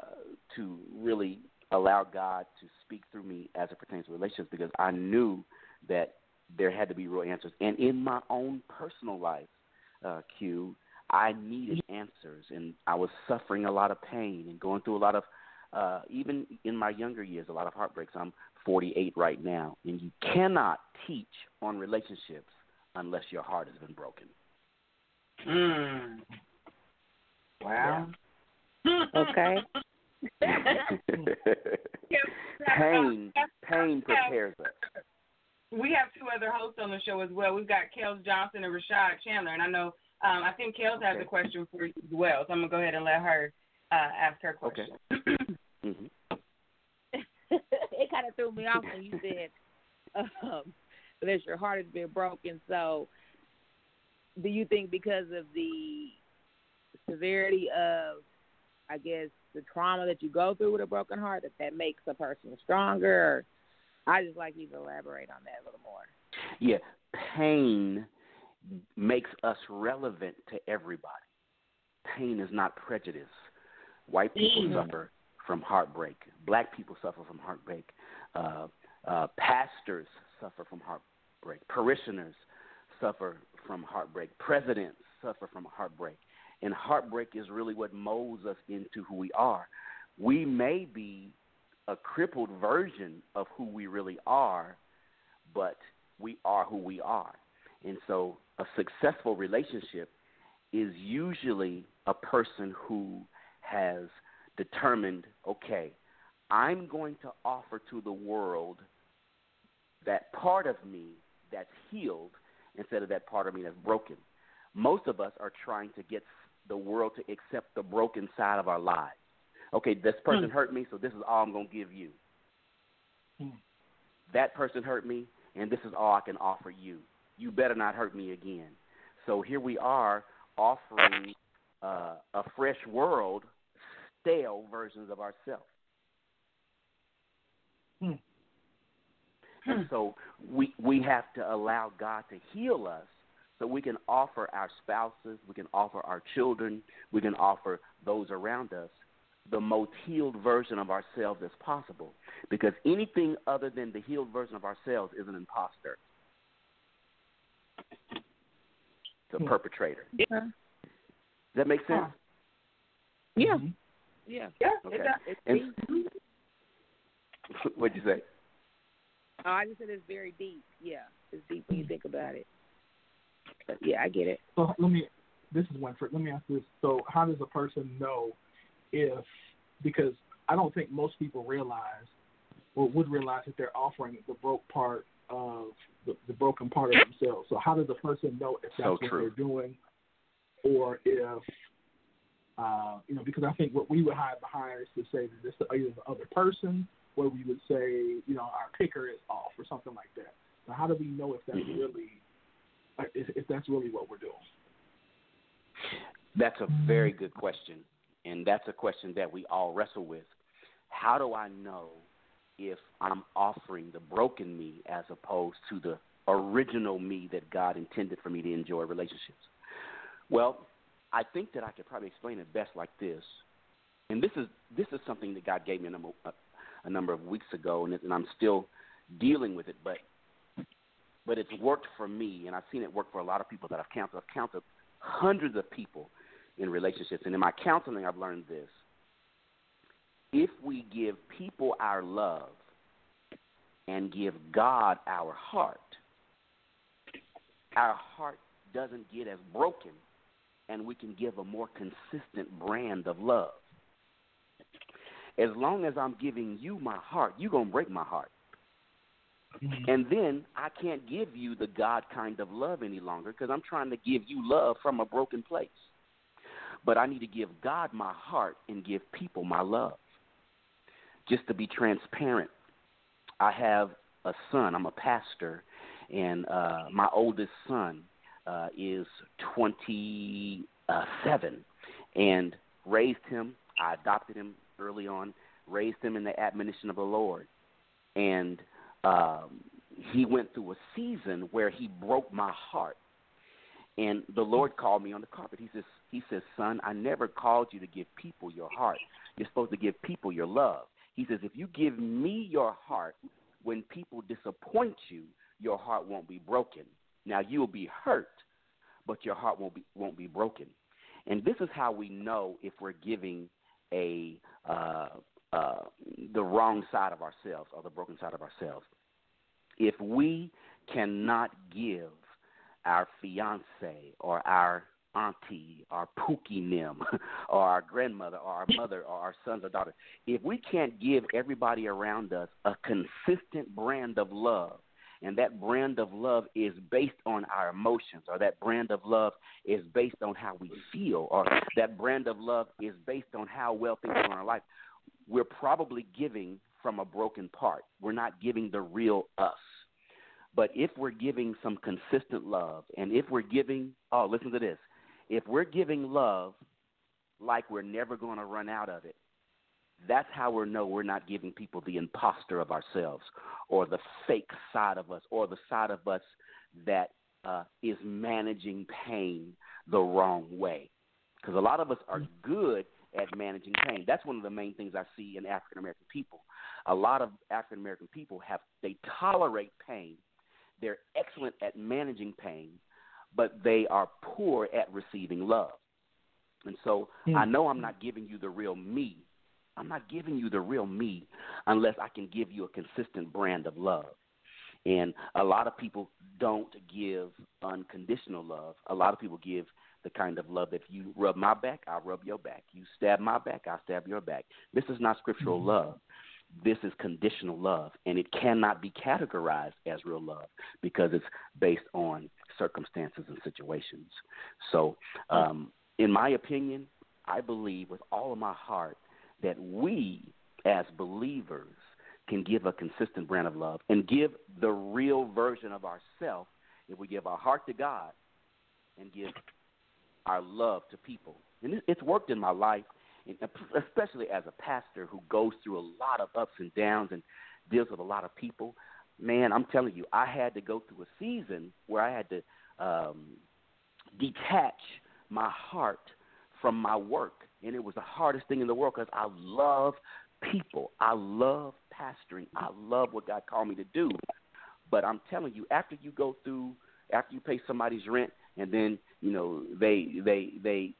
H: to really allow God to speak through me as it pertains to relationships because I knew that there had to be real answers. And in my own personal life, uh, Q, I needed answers, and I was suffering a lot of pain and going through a lot of, uh, even in my younger years, a lot of heartbreaks. I'm 48 right now, and you cannot teach on relationships unless your heart has been broken.
E: Mm. Wow.
D: Okay.
H: pain, pain prepares us.
E: We have two other hosts on the show as well. We've got Kellz Johnson and Rashaad Chandler, and I know um, I think Kellz has
H: Okay.
E: a question for you as well. So I'm gonna go ahead and let her uh, ask her
H: Okay.
E: question.
H: hmm
D: it kind of threw me off when you said um, that your heart has been broken. So, do you think because of the severity of, I guess, the trauma that you go through with a broken heart, that that makes a person stronger? I just like you to elaborate on that a little more.
H: Yeah, pain makes us relevant to everybody. Pain is not prejudice. White people
D: Mhm.
H: suffer from heartbreak. Black people suffer from heartbreak. Uh, uh, pastors suffer from heartbreak. Parishioners suffer from heartbreak. Presidents suffer from heartbreak. And heartbreak is really what molds us into who we are. We may be a crippled version of who we really are, but we are who we are. And so a successful relationship is usually a person who has determined, okay, I'm going to offer to the world that part of me that's healed instead of that part of me that's broken. Most of us are trying to get the world to accept the broken side of our lives. Okay, this person
C: Hmm.
H: hurt me, so this is all I'm going to give you.
C: Hmm.
H: That person hurt me, and this is all I can offer you. You better not hurt me again. So here we are offering uh, a fresh world stale versions of ourselves.
C: Hmm.
H: And so we we have to allow God to heal us so we can offer our spouses, we can offer our children, we can offer those around us the most healed version of ourselves as possible. Because anything other than the healed version of ourselves is an imposter. It's a
C: Hmm.
H: perpetrator.
D: Yeah.
H: Does that make sense?
D: Yeah.
C: Mhm.
D: Yeah.
E: Yeah,
H: Okay.
E: it does.
H: And- What'd you say?
D: Oh, I just said it's very deep. Yeah, it's deep when you think about it. But yeah, I get it.
C: So let me. This is Winfred. Let me ask this. So how does a person know if because I don't think most people realize or would realize that they're offering the broke part of the, the broken part of themselves. So how does a person know if that's
H: So
C: what they're doing, or if uh, you know? Because I think what we would hide behind is to say that this is either the other person, or we would say you know our picker is off or something like that. So how do we know if that's
H: Mhm.
C: really if, if that's really what we're doing?
H: That's a very good question. And that's a question that we all wrestle with. How do I know if I'm offering the broken me as opposed to the original me that God intended for me to enjoy relationships? Well, I think that I could probably explain it best like this. And this is this is something that God gave me a number, a, a number of weeks ago, and, it, and I'm still dealing with it. But but it's worked for me, and I've seen it work for a lot of people that I've counseled. I've counseled hundreds of people in relationships. And in my counseling, I've learned this. If we give people our love and give God our heart, our heart doesn't get as broken, and we can give a more consistent brand of love. As long as I'm giving you my heart, you're going to break my heart. And then I can't give you the God kind of love any longer because I'm trying to give you love from a broken place. But I need to give God my heart and give people my love. Just to be transparent, I have a son. I'm a pastor, and uh, my oldest son uh, is 27 and raised him. I adopted him early on, raised him in the admonition of the Lord. And um, he went through a season where he broke my heart. And the Lord called me on the carpet. He says, He says, Son, I never called you to give people your heart. You're supposed to give people your love. He says, If you give me your heart, when people disappoint you, your heart won't be broken. Now you'll be hurt, but your heart won't be won't be broken. And this is how we know if we're giving a uh, uh, the wrong side of ourselves or the broken side of ourselves. If we cannot give our fiance or our auntie, our pookie nim, or our grandmother, or our mother, or our sons or daughters, if we can't give everybody around us a consistent brand of love, and that brand of love is based on our emotions, or that brand of love is based on how we feel, or that brand of love is based on how well things are in our life, we're probably giving from a broken part. We're not giving the real us. But if we're giving some consistent love, and if we're giving, oh, listen to this. If we're giving love like we're never going to run out of it, that's how we know we're not giving people the imposter of ourselves or the fake side of us or the side of us that uh, is managing pain the wrong way. Because a lot of us are good at managing pain. That's one of the main things I see in African American people. A lot of African American people have they tolerate pain. They're excellent at managing pain, but they are poor at receiving love. And so
C: Hmm.
H: I know I'm not giving you the real me. I'm not giving you the real me unless I can give you a consistent brand of love. And a lot of people don't give unconditional love. A lot of people give the kind of love that if you rub my back, I'll rub your back. You stab my back, I'll stab your back. This is not scriptural love. This is conditional love, and it cannot be categorized as real love because it's based on circumstances and situations. So, um, in my opinion, I believe with all of my heart that we as believers can give a consistent brand of love and give the real version of ourselves if we give our heart to God and give our love to people. And it's worked in my life, especially as a pastor who goes through a lot of ups and downs and deals with a lot of people. Man, I'm telling you, I had to go through a season where I had to um, detach my heart from my work, and it was the hardest thing in the world because I love people. I love pastoring. I love what God called me to do. But I'm telling you, after you go through, after you pay somebody's rent, and then you know they they they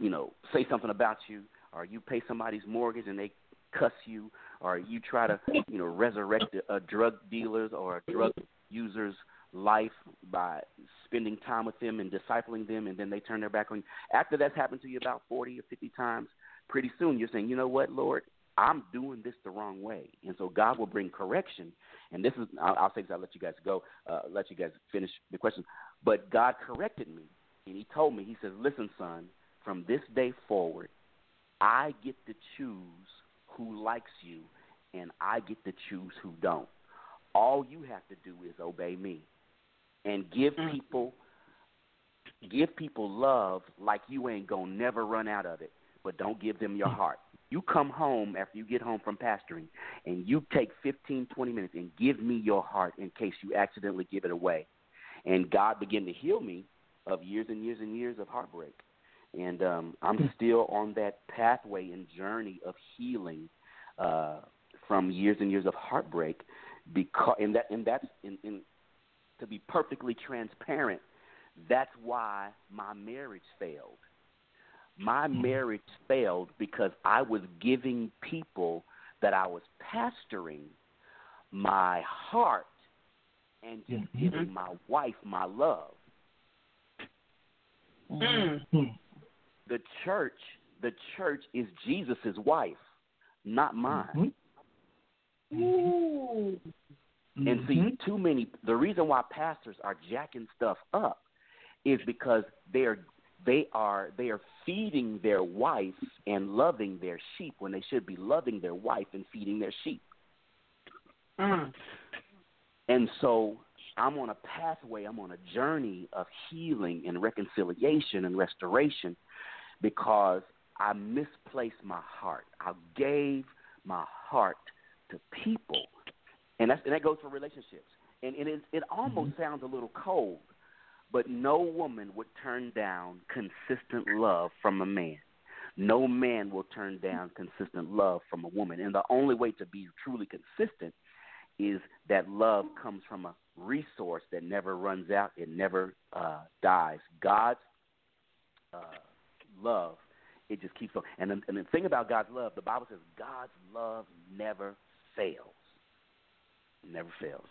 H: you know say something about you, or you pay somebody's mortgage and they cuss you, or you try to you know resurrect a, drug dealer's or a drug user's life by spending time with them and discipling them, and then they turn their back on you. After that's happened to you about forty or fifty times, pretty soon you're saying, you know what, Lord, I'm doing this the wrong way, and so God will bring correction. And this is, I'll, I'll say this, I'll let you guys go, uh, let you guys finish the question. But God corrected me, and He told me, He says, listen, son, from this day forward, I get to choose who likes you, and I get to choose who don't. All you have to do is obey me, and give mm. people, give people love like you ain't gonna never run out of it. But don't give them your heart. You come home after you get home from pastoring and you take 15, 20 minutes and give me your heart in case you accidentally give it away. And God began to heal me of years and years and years of heartbreak. And um, I'm still on that pathway and journey of healing uh, from years and years of heartbreak. Because and that and that's in, in to be perfectly transparent, that's why my marriage failed my marriage failed because I was giving people that I was pastoring my heart and just giving my wife my love.
E: Mm. Hmm. Hmm.
H: The church, the church is Jesus's wife, not mine. Mm-hmm.
E: Ooh. Mm-hmm.
H: And see, mm-hmm. too many. The reason why pastors are jacking stuff up is because they're they are they are feeding their wife and loving their sheep when they should be loving their wife and feeding their sheep.
E: Mm.
H: And so I'm on a pathway, I'm on a journey of healing and reconciliation and restoration because I misplaced my heart. I gave my heart to people. And that's and that goes for relationships. And, and it it almost mm-hmm. sounds a little cold, but no woman would turn down consistent love from a man. No man will turn down consistent love from a woman. And the only way to be truly consistent is that love comes from a resource that never runs out, it never uh, dies. God's uh, love, it just keeps on. And the, and the thing about God's love, the Bible says God's love never fails. It never fails.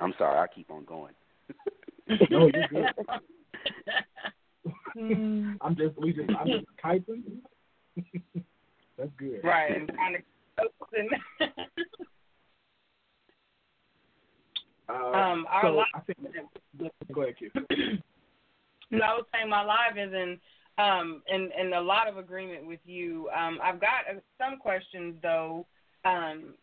H: I'm sorry, I keep on going.
C: No, you're good. I'm just we just I'm just typing. That's good.
E: Right, and kind of
C: Uh,
E: Um, our
C: so
E: live-
C: I think go ahead, Q.
E: No, I was saying my live is in um in in a lot of agreement with you. Um, I've got uh, some questions though. Um,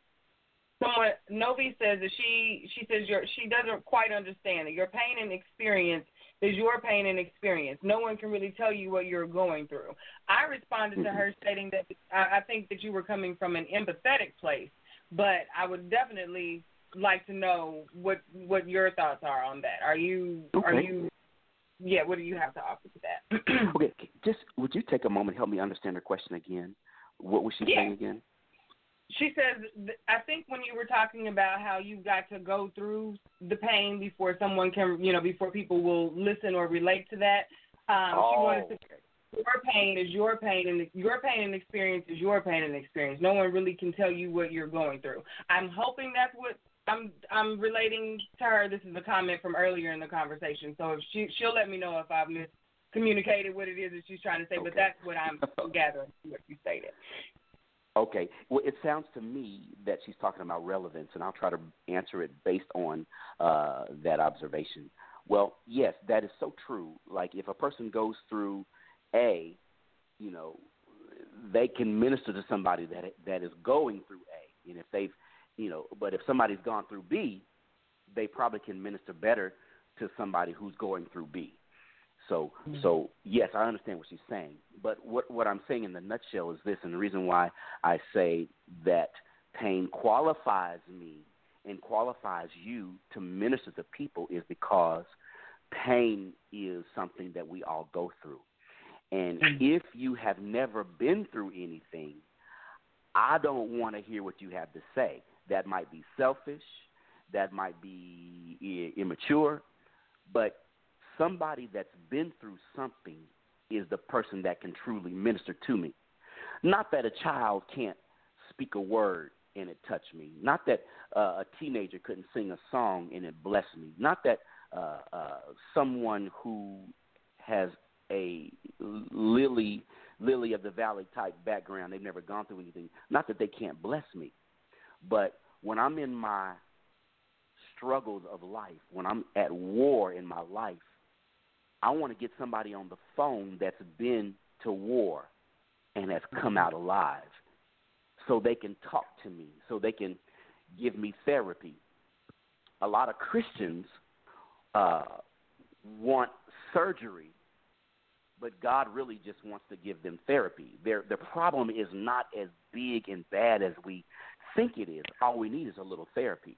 E: someone Novi says that she she says your she doesn't quite understand that your pain and experience is your pain and experience. No one can really tell you what you're going through. I responded to her stating that I, I think that you were coming from an empathetic place, but I would definitely like to know what what your thoughts are on that. Are you are you yeah, what do you have to offer to that?
H: okay, just would you take a moment help me understand her question again? What was she
E: Yeah.
H: saying again?
E: She says, I think when you were talking about how you've got to go through the pain before someone can, you know, before people will listen or relate to that. Um, She
H: Oh.
E: wanted to. Your pain is your pain, and your pain and experience is your pain and experience. No one really can tell you what you're going through. I'm hoping that's what I'm. I'm relating to her. This is a comment from earlier in the conversation. So if she she'll let me know if I've miscommunicated what it is that she's trying to say. But that's what I'm gathering from what you stated.
H: Okay. Well, it sounds to me that she's talking about relevance, and I'll try to answer it based on uh, that observation. Well, yes, that is so true. Like if a person goes through A, you know, they can minister to somebody that that is going through A, and if they've, you know, but if somebody's gone through B, they probably can minister better to somebody who's going through B. So, mm-hmm. so yes, I understand what she's saying. But what what I'm saying in the nutshell is this, and the reason why I say that pain qualifies me and qualifies you to minister to people is because pain is something that we all go through. And mm-hmm. if you have never been through anything, I don't want to hear what you have to say. That might be selfish, that might be immature, but somebody that's been through something is the person that can truly minister to me. Not that a child can't speak a word and it touched me. Not that uh, a teenager couldn't sing a song and it blessed me. Not that uh, uh, someone who has a lily lily of the valley type background, they've never gone through anything. Not that they can't bless me, but when I'm in my struggles of life, when I'm at war in my life, I want to get somebody on the phone that's been to war and has come out alive so they can talk to me, so they can give me therapy. A lot of Christians uh, want surgery, but God really just wants to give them therapy. Their their problem is not as big and bad as we think it is. All we need is a little therapy.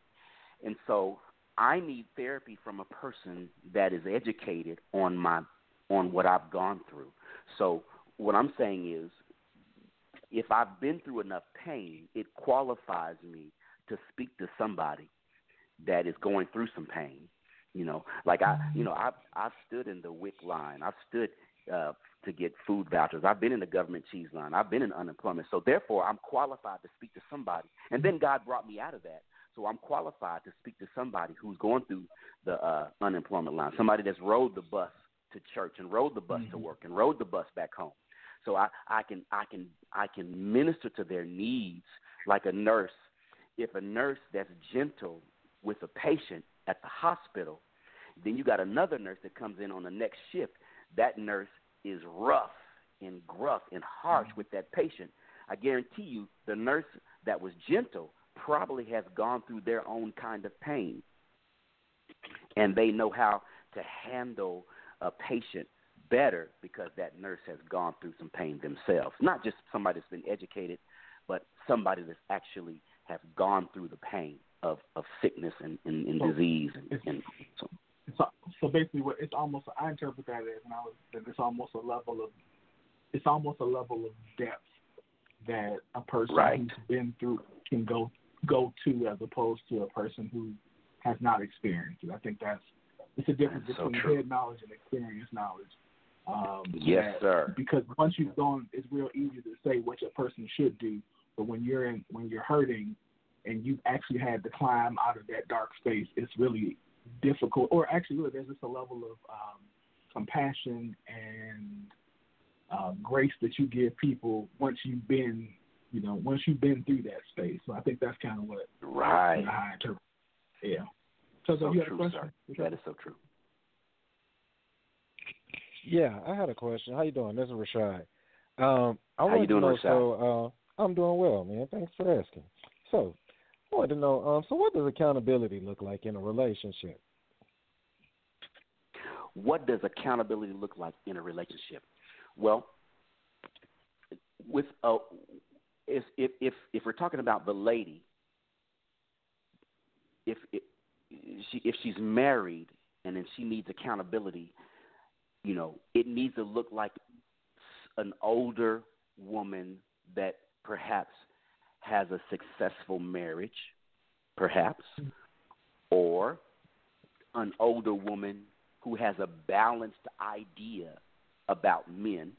H: And so I need therapy from a person that is educated on my on what I've gone through. So what I'm saying is if I've been through enough pain, it qualifies me to speak to somebody that is going through some pain. You know, like I, you know, I've I've stood in the WIC line. I've stood uh, to get food vouchers. I've been in the government cheese line. I've been in unemployment. So therefore, I'm qualified to speak to somebody. And then God brought me out of that. So I'm qualified to speak to somebody who's going through the uh, unemployment line. Somebody that's rode the bus to church and rode the bus to work and rode the bus back home. So I, I can I can I can minister to their needs like a nurse. If a nurse that's gentle with a patient at the hospital, then you got another nurse that comes in on the next shift. That nurse is rough and gruff and harsh mm-hmm. with that patient. I guarantee you, the nurse that was gentle probably has gone through their own kind of pain, and they know how to handle a patient better because that nurse has gone through some pain themselves. Not just somebody that's been educated, but somebody that's actually have gone through the pain of, of sickness and, and, and
C: So,
H: disease and, and so,
C: So, so basically, what it's almost I interpret that as, and I was that it's almost a level of it's almost a level of depth that a person
H: Right.
C: who's been through can go go to as opposed to a person who has not experienced it. I think that's it's a difference
H: That's
C: between
H: true.
C: head knowledge and experience knowledge. Um,
H: Yes, sir.
C: Because once you've gone, it's real easy to say what a person should do, but when you're in when you're hurting and you've actually had to climb out of that dark space, it's really difficult. Or actually, really, there's just a level of um, compassion and uh, grace that you give people once you've been, you know, once you've been through that space. So I think that's kind of what
H: right.
C: what I interpret. Yeah. So,
H: So
C: you had a question?
H: sir. That is so true.
F: Yeah, I had a question. How you doing? This is Rashaad. Um, I
H: How you doing,
F: know,
H: Rashaad?
F: So, uh, I'm doing well, man. Thanks for asking. So, I wanted to know, um, so what does accountability look like in a relationship?
H: what does accountability look like in a relationship? Well, with uh, if if if if we're talking about the lady, if if she if she's married and then she needs accountability, you know, it needs to look like an older woman that perhaps has a successful marriage, perhaps, or an older woman who has a balanced idea about men,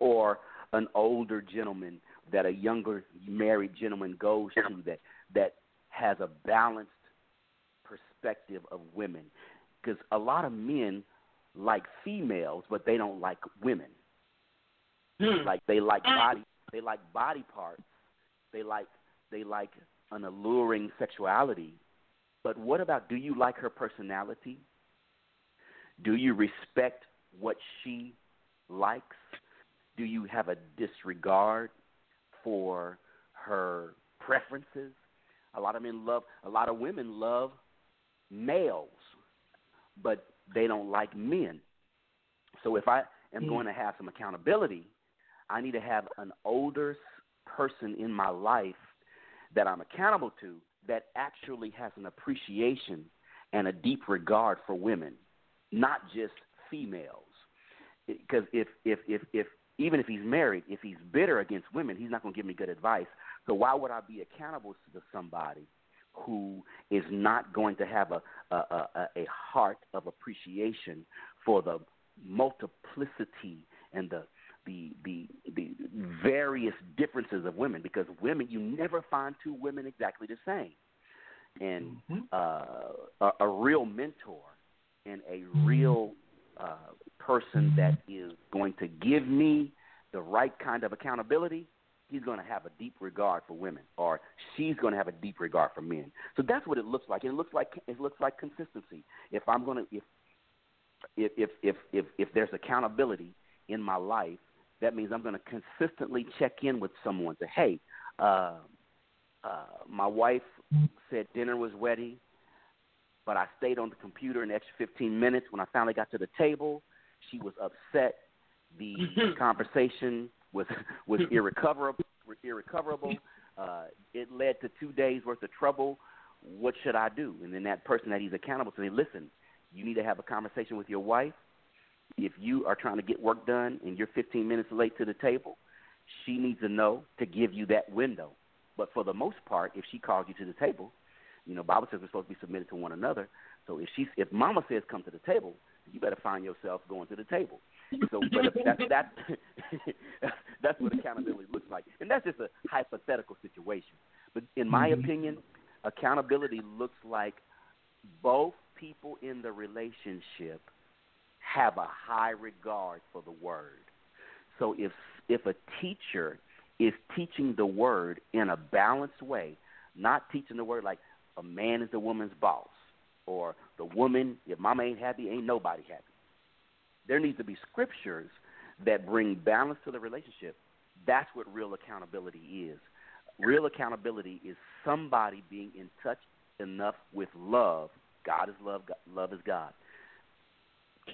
H: or an older gentleman that a younger married gentleman goes to that that has a balanced perspective of women. Because a lot of men like females but they don't like women.
E: Hmm.
H: like they like body they like body parts. They like they like an alluring sexuality. But what about do you like her personality? Do you respect what she likes? Do you have a disregard for her preferences? A lot of men love a lot of women love males but they don't like men. So if i am
E: Mm.
H: going to have some accountability I need to have an older person in my life that I'm accountable to that actually has an appreciation and a deep regard for women, not just females. Because if if if if even if he's married, if he's bitter against women, he's not going to give me good advice. So why would I be accountable to somebody who is not going to have a a, a, a heart of appreciation for the multiplicity and the the the the various differences of women because women you never find two women exactly the same. And uh, a, a real mentor and a real uh, person that is going to give me the right kind of accountability he's going to have a deep regard for women or she's going to have a deep regard for men. So that's what it looks like. And it looks like it looks like consistency. If i'm going to if if if if if, if there's accountability in my life that means I'm going to consistently check in with someone. Say, hey, uh, uh, my wife said dinner was ready, but I stayed on the computer an extra 15 minutes. When I finally got to the table, she was upset. The conversation was was irrecoverable. Irrecoverable. Uh, it led to two days worth of trouble. What should I do? And then that person that he's accountable to, say, listen, you need to have a conversation with your wife if you are trying to get work done and you're 15 minutes late to the table, she needs to know to give you that window. But for the most part, if she calls you to the table, you know, Bible says we're supposed to be submitted to one another. So if she, if Mama says come to the table, you better find yourself going to the table. So, but if that, that, that's what accountability looks like, and that's just a hypothetical situation. But in my
C: Mhm.
H: opinion, accountability looks like both people in the relationship have a high regard for the word. So if if a teacher is teaching the word in a balanced way, not teaching the word like a man is the woman's boss or the woman, if mama ain't happy, ain't nobody happy. There needs to be scriptures that bring balance to the relationship. That's what real accountability is. Real accountability is somebody being in touch enough with love. God is love, God- love is God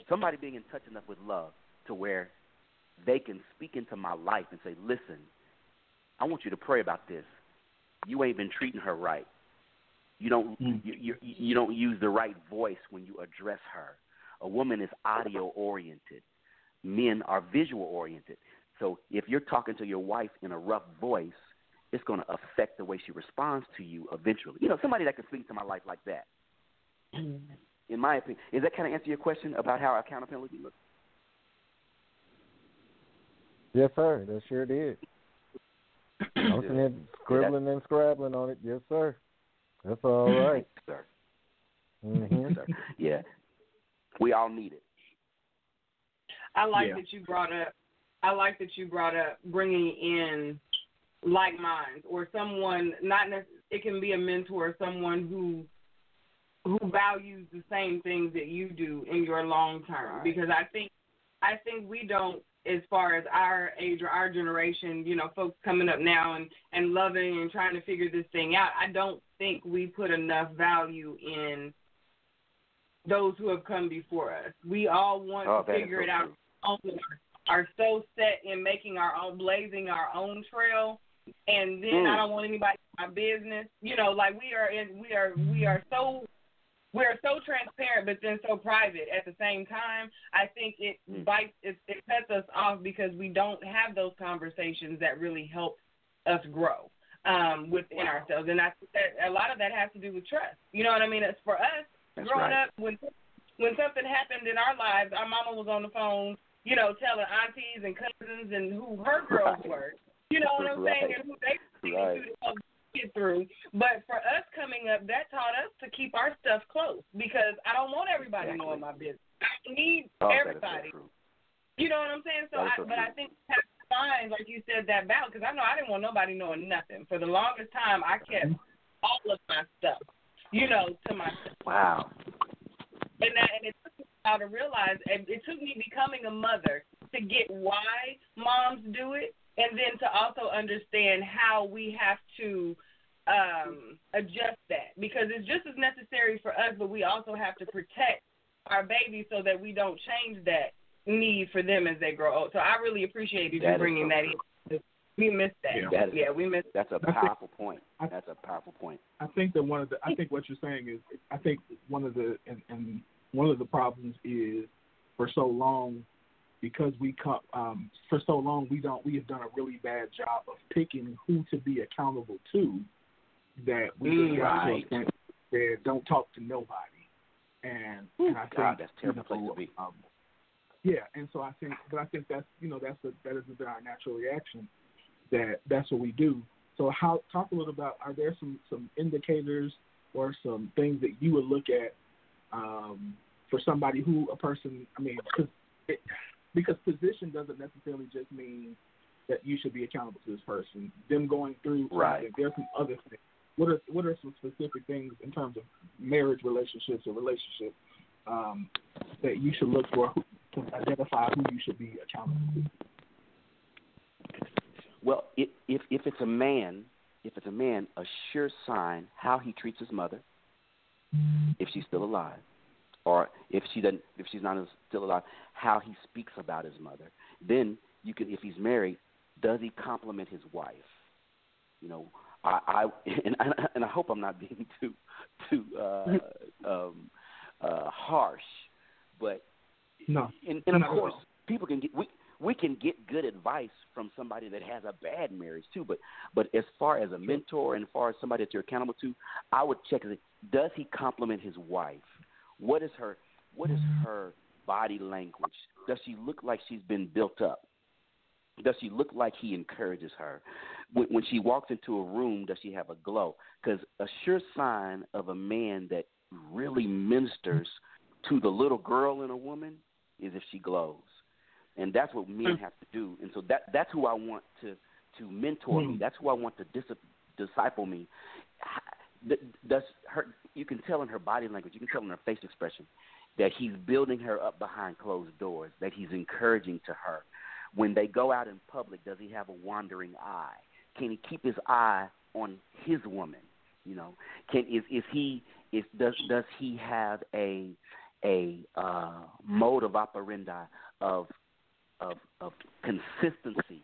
H: somebody being in touch enough with love to where they can speak into my life and say, "Listen, I want you to pray about this. You ain't been treating her right. You don't hmm. you, you you don't use the right voice when you address her. A woman is audio oriented. Men are visual oriented. So if you're talking to your wife in a rough voice, it's going to affect the way she responds to you eventually. You know, somebody that can speak to my life like that hmm. In my opinion. Does that kind of answer your question about how accountability looks?
F: Yes, sir. That sure did. I'm sitting here scribbling and scrabbling on it. Yes, sir. That's all right.
H: Sir.
F: Mm-hmm.
H: Sir. Yeah. We all need it.
E: I like
H: Yeah.
E: that you brought up. I like that you brought up bringing in like minds or someone not necessarily. It can be a mentor, someone who who values the same things that you do in your long term.
H: Right.
E: Because I think I think we don't, as far as our age or our generation, you know, folks coming up now and and loving and trying to figure this thing out. I don't think we put enough value in those who have come before us. We all want
H: Oh,
E: to figure it out. on Are so set in making our own, blazing our own trail, and then I
H: Mm.
E: don't want anybody in my business. You know, like we are in, we are, we are so. We're so transparent, but then so private at the same time. I think it
H: Mm.
E: bites, it, it sets us off because we don't have those conversations that really help us grow um, within ourselves. And I think that a lot of that has to do with trust. You know what I mean? It's for us
H: That's
E: growing
H: right.
E: up when when something happened in our lives, our mama was on the phone, you know, telling aunties and cousins and who her girls
H: Right.
E: were. You know what I'm saying?
H: Right.
E: And who they were
H: Right.
E: to help get through. But for us coming up, that taught us to keep our stuff close because I don't want everybody
H: Exactly.
E: knowing my business. I need
H: Oh, is so
E: everybody. You know what I'm saying? So, I,
H: so
E: but
H: true.
E: I think we have to find, like you said, that balance because I know I didn't want nobody knowing nothing. For the longest time, I kept mm-hmm. all of my stuff, you know, to myself.
H: Wow.
E: And that, and it took me a while to realize, and it took me becoming a mother to get why moms do it, and then to also understand how we have to um adjust that because it's just as necessary for us, but we also have to protect our babies so that we don't change that need for them as they grow old. So I really appreciate you
H: That is
E: bringing
H: so
E: that in. We missed that.
C: Yeah.
H: That is-
E: yeah, we missed.
H: That's a
C: think-
H: powerful point.
C: I-
H: That's a powerful point.
C: I think that one of the I think what you're saying is I think one of the and, and one of the problems is for so long because we um, for so long we don't we have done a really bad job of picking who to be accountable to that we
E: Mm,
H: right.
C: to a point that don't talk to nobody and and I
H: God,
C: think
H: that's terrible
C: you know,
H: place to be.
C: Um, yeah, and so I think, but I think that's you know that's a, that is a, our natural reaction that that's what we do. So how talk a little about are there some some indicators or some things that you would look at um, for somebody who a person I mean because because position doesn't necessarily just mean that you should be accountable to this person. Them going through something,
H: Right.
C: there's some other things. What are what are some specific things in terms of marriage relationships or relationships um, that you should look for to identify who you should be accountable to?
H: Well, if if if it's a man, if it's a man, a sure sign how he treats his mother, if she's still alive, or if she doesn't, if she's not still alive, how he speaks about his mother. Then you can, if he's married, does he compliment his wife? You know, I, I and I, and I hope I'm not being too too uh, um, uh, harsh, but
C: No.
H: and, and of course, people can get we we can get good advice from somebody that has a bad marriage too. But but as far as a mentor and as far as somebody that you're accountable to, I would check. Does he compliment his wife? What is her What is her body language? Does she look like she's been built up? Does she look like he encourages her? When, when she walks into a room, does she have a glow? Because a sure sign of a man that really ministers to the little girl in a woman is if she glows, and that's what men have to do. And so that that's who I want to to mentor me.
C: Mm.
H: That's who I want to dis- disciple me. Does her? You can tell in her body language. You can tell in her face expression that he's building her up behind closed doors. That he's encouraging to her. When they go out in public, does he have a wandering eye? Can he keep his eye on his woman? You know, can is is he is does does he have a a uh, mode of operandi of of of consistency,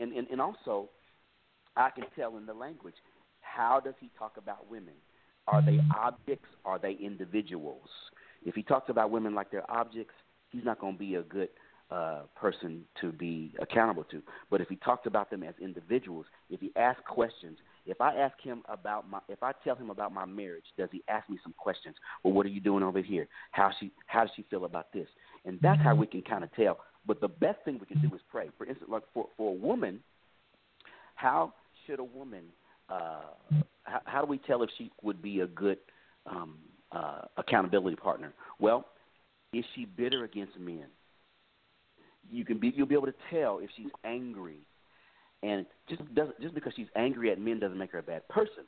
H: and, and and also I can tell in the language. How does he talk about women? Are they objects? Are they individuals? If he talks about women like they're objects, he's not going to be a good uh, person to be accountable to. But if he talks about them as individuals, if he asks questions, if I ask him about my, if I tell him about my marriage, does he ask me some questions? Well, what are you doing over here? How she, how does she feel about this? And that's how we can kind of tell. But the best thing we can do is pray. For instance, like for for a woman, how should a woman? Uh, how, how do we tell if she would be a good um, uh, accountability partner? Well, is she bitter against men? You can be you'll be able to tell if she's angry, and just doesn't just because she's angry at men doesn't make her a bad person.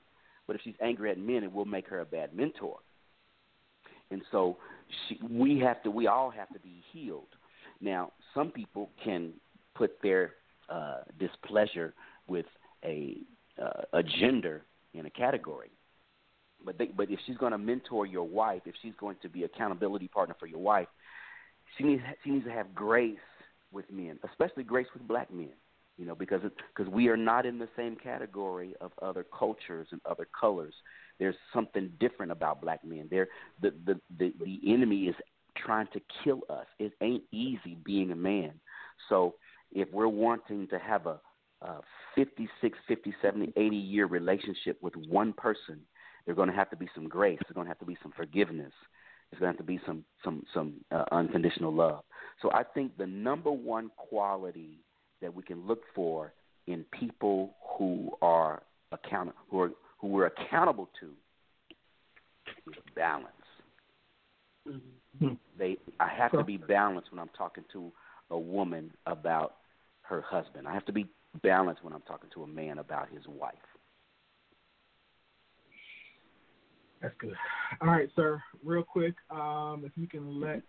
H: But if she's angry at men, it will make her a bad mentor. And so she, we have to we all have to be healed. Now, some people can put their uh, displeasure with a uh, a gender in a category. but they, but if she's going to mentor your wife, if she's going to be accountability partner for your wife, she needs she needs to have grace with men, especially grace with black men. You know, because because we are not in the same category of other cultures and other colors. There's something different about black men. There, the the the, the enemy is trying to kill us. It ain't easy being a man. So if we're wanting to have a, a 56, 50, 70, 80 year relationship with one person, there's going to have to be some grace. There's going to have to be some forgiveness. There's going to have to be some some some uh, unconditional love. So I think the number one quality that we can look for in people who are account who are who we're accountable to is balance.
C: Mm-hmm.
H: They I have to be balanced when I'm talking to a woman about her husband. I have to be balanced when I'm talking to a man about his wife.
C: That's good. All right, sir. Real quick, um, if you can let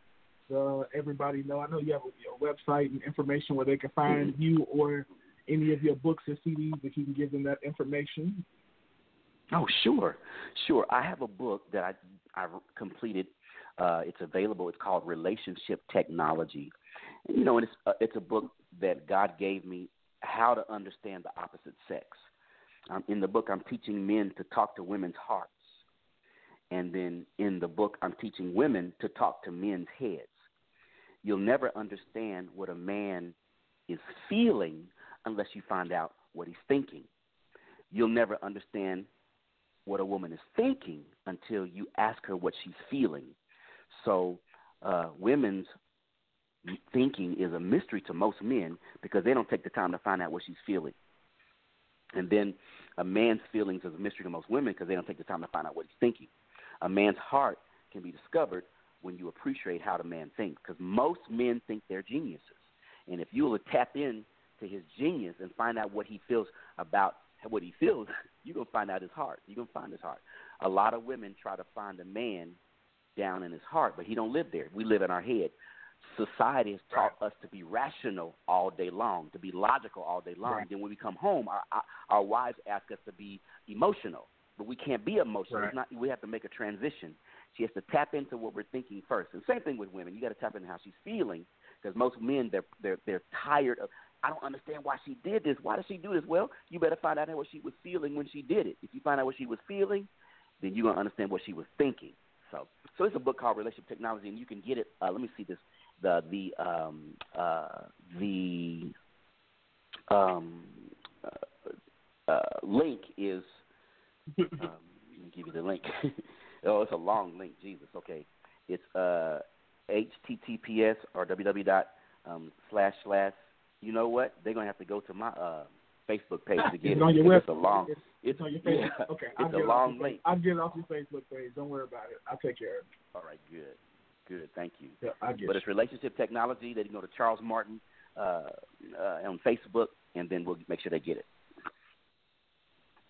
C: uh, everybody know, I know you have a, your website and information where they can find
H: Mm-hmm.
C: you or any of your books or CDs. If you can give them that information.
H: Oh, sure, sure. I have a book that I I completed. Uh, it's available. It's called Relationship Technology. And, you know, and it's uh, it's a book that God gave me how to understand the opposite sex. Um, in the book, I'm teaching men to talk to women's hearts, and then in the book, I'm teaching women to talk to men's heads. You'll never understand what a man is feeling unless you find out what he's thinking. You'll never understand what a woman is thinking until you ask her what she's feeling. So, uh, women's thinking is a mystery to most men because they don't take the time to find out what she's feeling. And then a man's feelings is a mystery to most women because they don't take the time to find out what he's thinking. A man's heart can be discovered when you appreciate how the man thinks because most men think they're geniuses. And if you will tap in to his genius and find out what he feels about what he feels, you're going to find out his heart. You're going to find his heart. A lot of women try to find a man down in his heart, but he don't live there. We live in our head. Society has taught us to be rational all day long, to be logical all day long.
C: Right.
H: Then when we come home, our our- wives ask us to be emotional, but we can't be emotional.
C: Right.
H: It's not. We have to make a transition. She has to tap into what we're thinking first. And same thing with women. You got to tap into how she's feeling because most men they're they're they're tired of. I don't understand why she did this. Why did she do this? Well, you better find out what she was feeling when she did it. If you find out what she was feeling, then you're gonna understand what she was thinking. So, so it's a book called Relationship Technology, and you can get it. Uh, let me see this. The the um, uh, the um, uh, uh, link is. Um, let me give you the link. oh, it's a long link. Jesus. Okay, it's uh, https or www dot um, slash slash. You know what? They're gonna have to go to my uh, Facebook page to get
C: It's
H: it.
C: on your
H: because It's a long.
C: It's,
H: It's
C: it's on your Facebook.
H: yeah,
C: Okay,
H: It's
C: I'll
H: a long link.
C: I'll get it off your Facebook page. Don't worry about it. I'll take care of it.
H: All right, good, good. Thank you.
C: Yeah, I get
H: But it's relationship technology. They can go to Charles Martin uh, uh, on Facebook, and then we'll make sure they get it.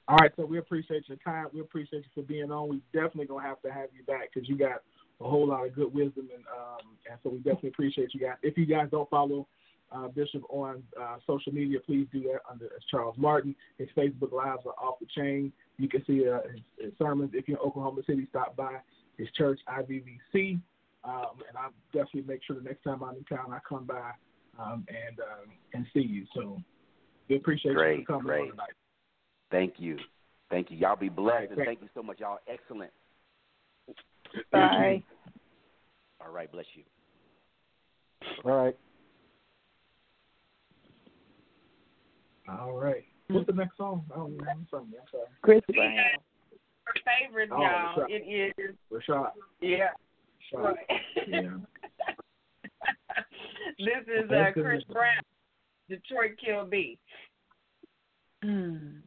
C: All right, so we appreciate your time. We appreciate you for being on. We definitely gonna have to have you back because you got a whole lot of good wisdom, and um, and so we definitely appreciate you guys. If you guys don't follow uh, Bishop on uh, social media, please do that under as Charles Martin. His Facebook lives are off the chain. You can see uh, his, his sermons. If you're in Oklahoma City, stop by his church, IVVC, um, and I'll definitely make sure the next time I'm in town, I come by um, and um, and see you. So we appreciate
H: Great,
C: you for coming
H: great.
C: on tonight.
H: Thank you, thank you. Y'all be blessed,
C: right,
H: and
C: thank-
H: thank you so much. Y'all excellent.
D: Bye.
H: All right, bless you.
F: All right.
C: All right. What's the next song? I don't know. I'm sorry. I'm sorry.
D: Chris
E: We
D: Brown.
E: have our favorite,
C: Oh,
E: y'all.
C: sure.
E: It is,
C: Rashaad.
E: yeah,
C: Rashaad.
E: Right.
C: Yeah.
E: this is uh. Chris Brown, Detroit Kill B.
D: Mm.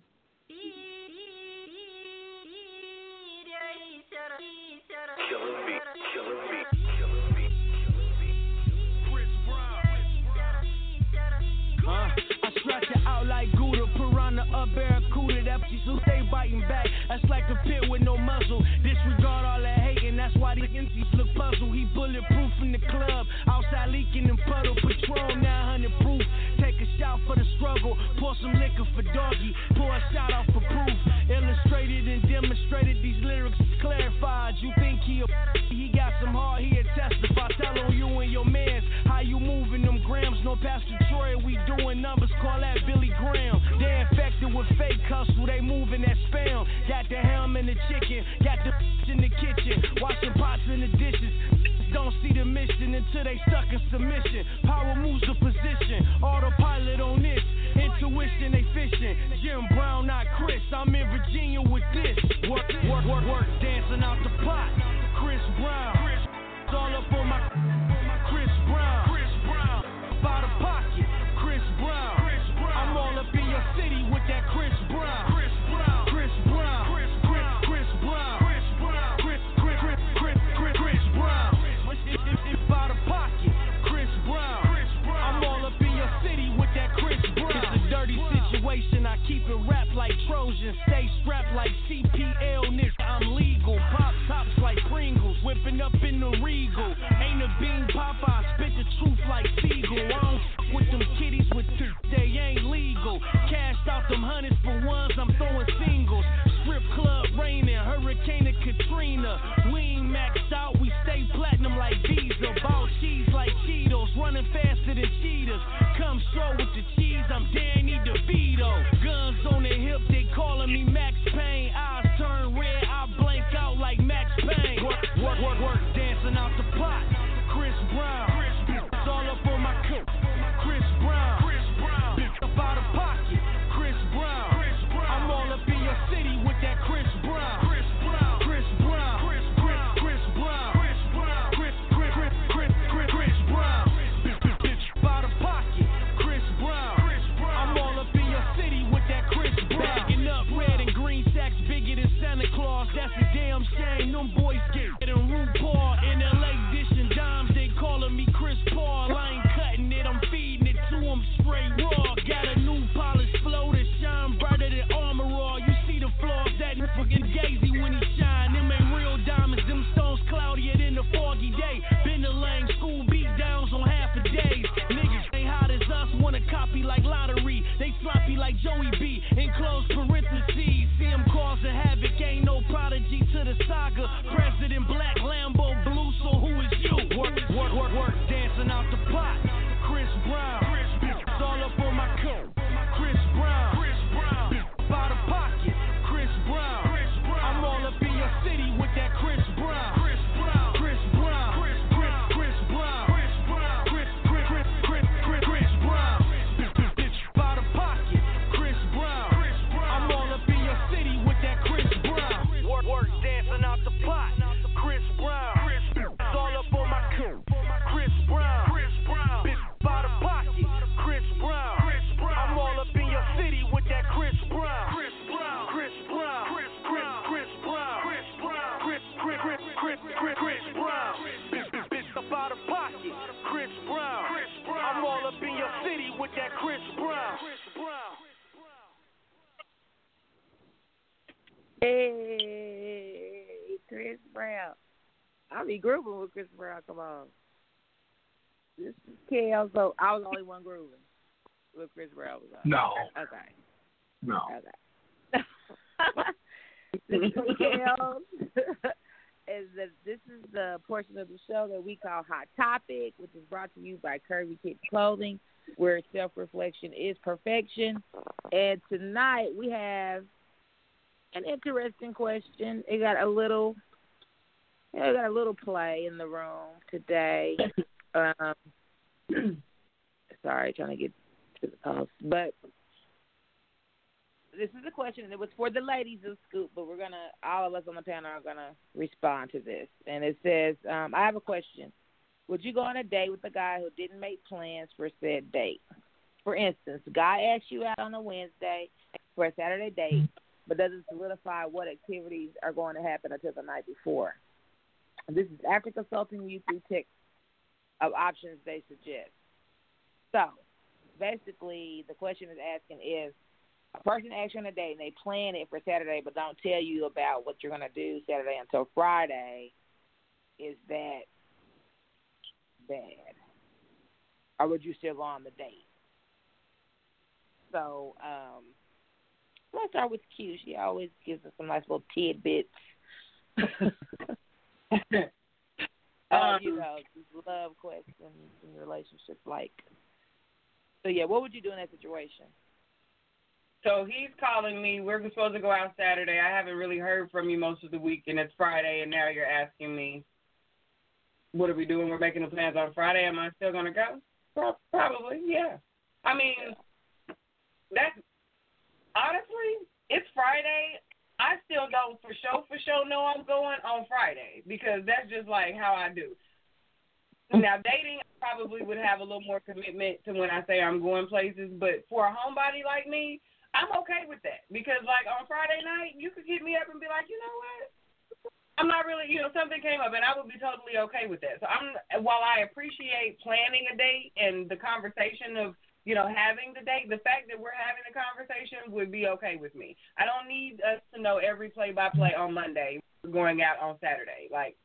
I: Uh, I stretch it out like Gouda, piranha, a barracuda. That pussy so stay biting back. That's like a pit with no muzzle. Disregard all that hating, that's why the MCs look puzzled? He bulletproof in the club. Outside leaking and puddle. Patrol 900 proof. Take a shot for the struggle. Pour some liquor for doggy. Pour a shot out for proof. Illustrated and demonstrated. These lyrics is clarified. You think he a he got some heart. He a testify. Tell on you and your mans how you moving them grams. No Pastor Troy. We doing numbers. Call that Billy Graham. They infected with fake hustle. They moving that spam. Got the ham and the chicken. Got the in the kitchen. vision until they stuck in submission. Power moves the position. Autopilot on this. Intuition, they fishing. Jim Brown, not Chris. I'm in Virginia with this.
D: grooving with Christopher on. This is KL, so I was the only one grooving with Christopher Alcamone.
C: No.
D: Okay.
C: No.
D: Okay. No. is is that this is the portion of the show that we call Hot Topic, which is brought to you by Curvy Kid Clothing, where self reflection is perfection. And tonight we have an interesting question. It got a little we got a little play in the room today. Um, sorry, trying to get to the post, but this is a question, and it was for the ladies of Scoop, but we're gonna all of us on the panel are gonna respond to this. And it says, um, I have a question. Would you go on a date with a guy who didn't make plans for said date? For instance, guy asks you out on a Wednesday for a Saturday date, but doesn't solidify what activities are going to happen until the night before. And this is after consulting you through tips of options they suggest. So, basically, the question is asking is a person asks you on a date and they plan it for Saturday, but don't tell you about what you're going to do Saturday until Friday. Is that bad? Or would you still go on the date? So, um, let's start with Q. She always gives us some nice little tidbits. Oh, um, you know, love questions and relationships like. So yeah, what would you do in that situation?
E: So he's calling me. We're supposed to go out Saturday. I haven't really heard from you most of the week, and it's Friday, and now you're asking me, what are we doing? We're making the plans on Friday. Am I still gonna go? Probably, yeah. I mean, that's honestly, it's Friday. I still don't for sure, for sure know I'm going on Friday because that's just like how I do. Now dating, I probably would have a little more commitment to when I say I'm going places, but for a homebody like me, I'm okay with that because like on Friday night, you could hit me up and be like, you know what? I'm not really, you know, something came up, and I would be totally okay with that. So I'm, while I appreciate planning a date and the conversation of, you know, having the date, the fact that we're having the conversation would be okay with me. I don't need us to know every play-by-play on Monday. Going out on Saturday, like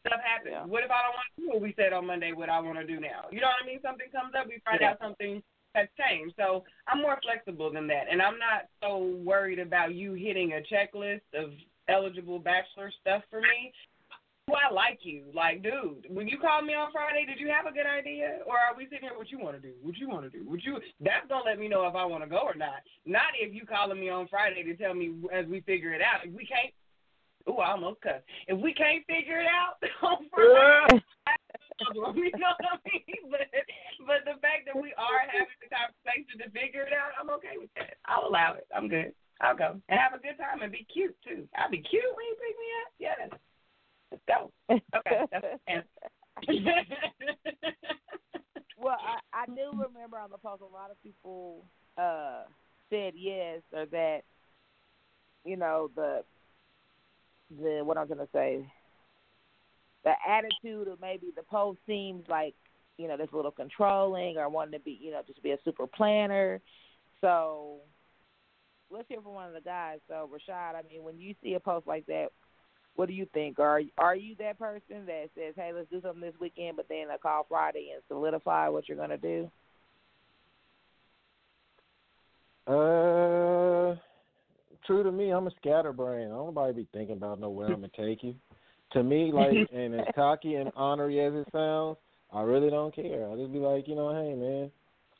E: stuff happens.
D: Yeah.
E: What if I don't want to do what we said on Monday? What I want to do now? You know what I mean? Something comes up, we find
D: Yeah.
E: out something has changed. So I'm more flexible than that, and I'm not so worried about you hitting a checklist of eligible bachelor stuff for me. Do I like you? Like, dude, when you called me on Friday, did you have a good idea, or are we sitting here? What you want to do? What you want to do? What you? That's gonna let me know if I want to go or not. Not if you calling me on Friday to tell me as we figure it out. If we can't, ooh, I almost cussed. If we can't figure it out on Friday, you know what I mean? But but the fact that we are having the conversation to figure it out, I'm okay with that. I'll allow it. I'm good. I'll go and have a good time and be cute too. I'll be cute when you pick me up. Yes. Let's go. Okay, that's.
D: Well, I, I do remember on the post a lot of people uh said yes or that you know the the what I'm gonna say the attitude of maybe the post seems like you know that's a little controlling or wanting to be you know just be a super planner. So let's hear from one of the guys. So Rashaad, I mean, when you see a post like that, what do you think? Are are you that person that says, "Hey, let's do something this weekend," but then I call Friday and solidify what you're gonna do?
F: Uh, true to me, I'm a scatterbrain. I don't nobody be thinking about know where I'm gonna take you. To me, like, and as cocky and honorary as it sounds, I really don't care. I just be like, you know, hey man,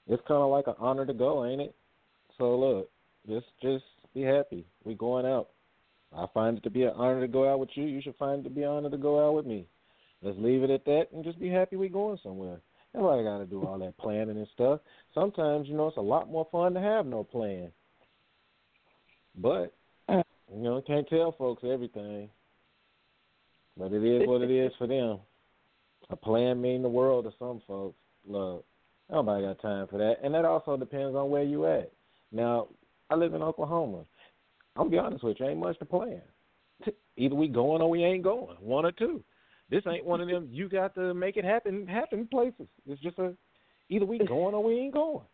F: it's kind of like an honor to go, ain't it? So look, just just be happy. We going out. I find it to be an honor to go out with you. You should find it to be an honor to go out with me. Let's leave it at that and just be happy we're going somewhere. Nobody got to do all that planning and stuff. Sometimes, you know, it's a lot more fun to have no plan. But, you know, can't tell folks everything. But it is what it is for them. A plan mean the world to some folks. Look, nobody got time for that. And that also depends on where you at. Now, I live in Oklahoma. I'm gonna be honest with you, ain't much to plan. Either we going or we ain't going. One or two. This ain't one of them you got to make it happen happen places. It's just a either we going or we ain't going.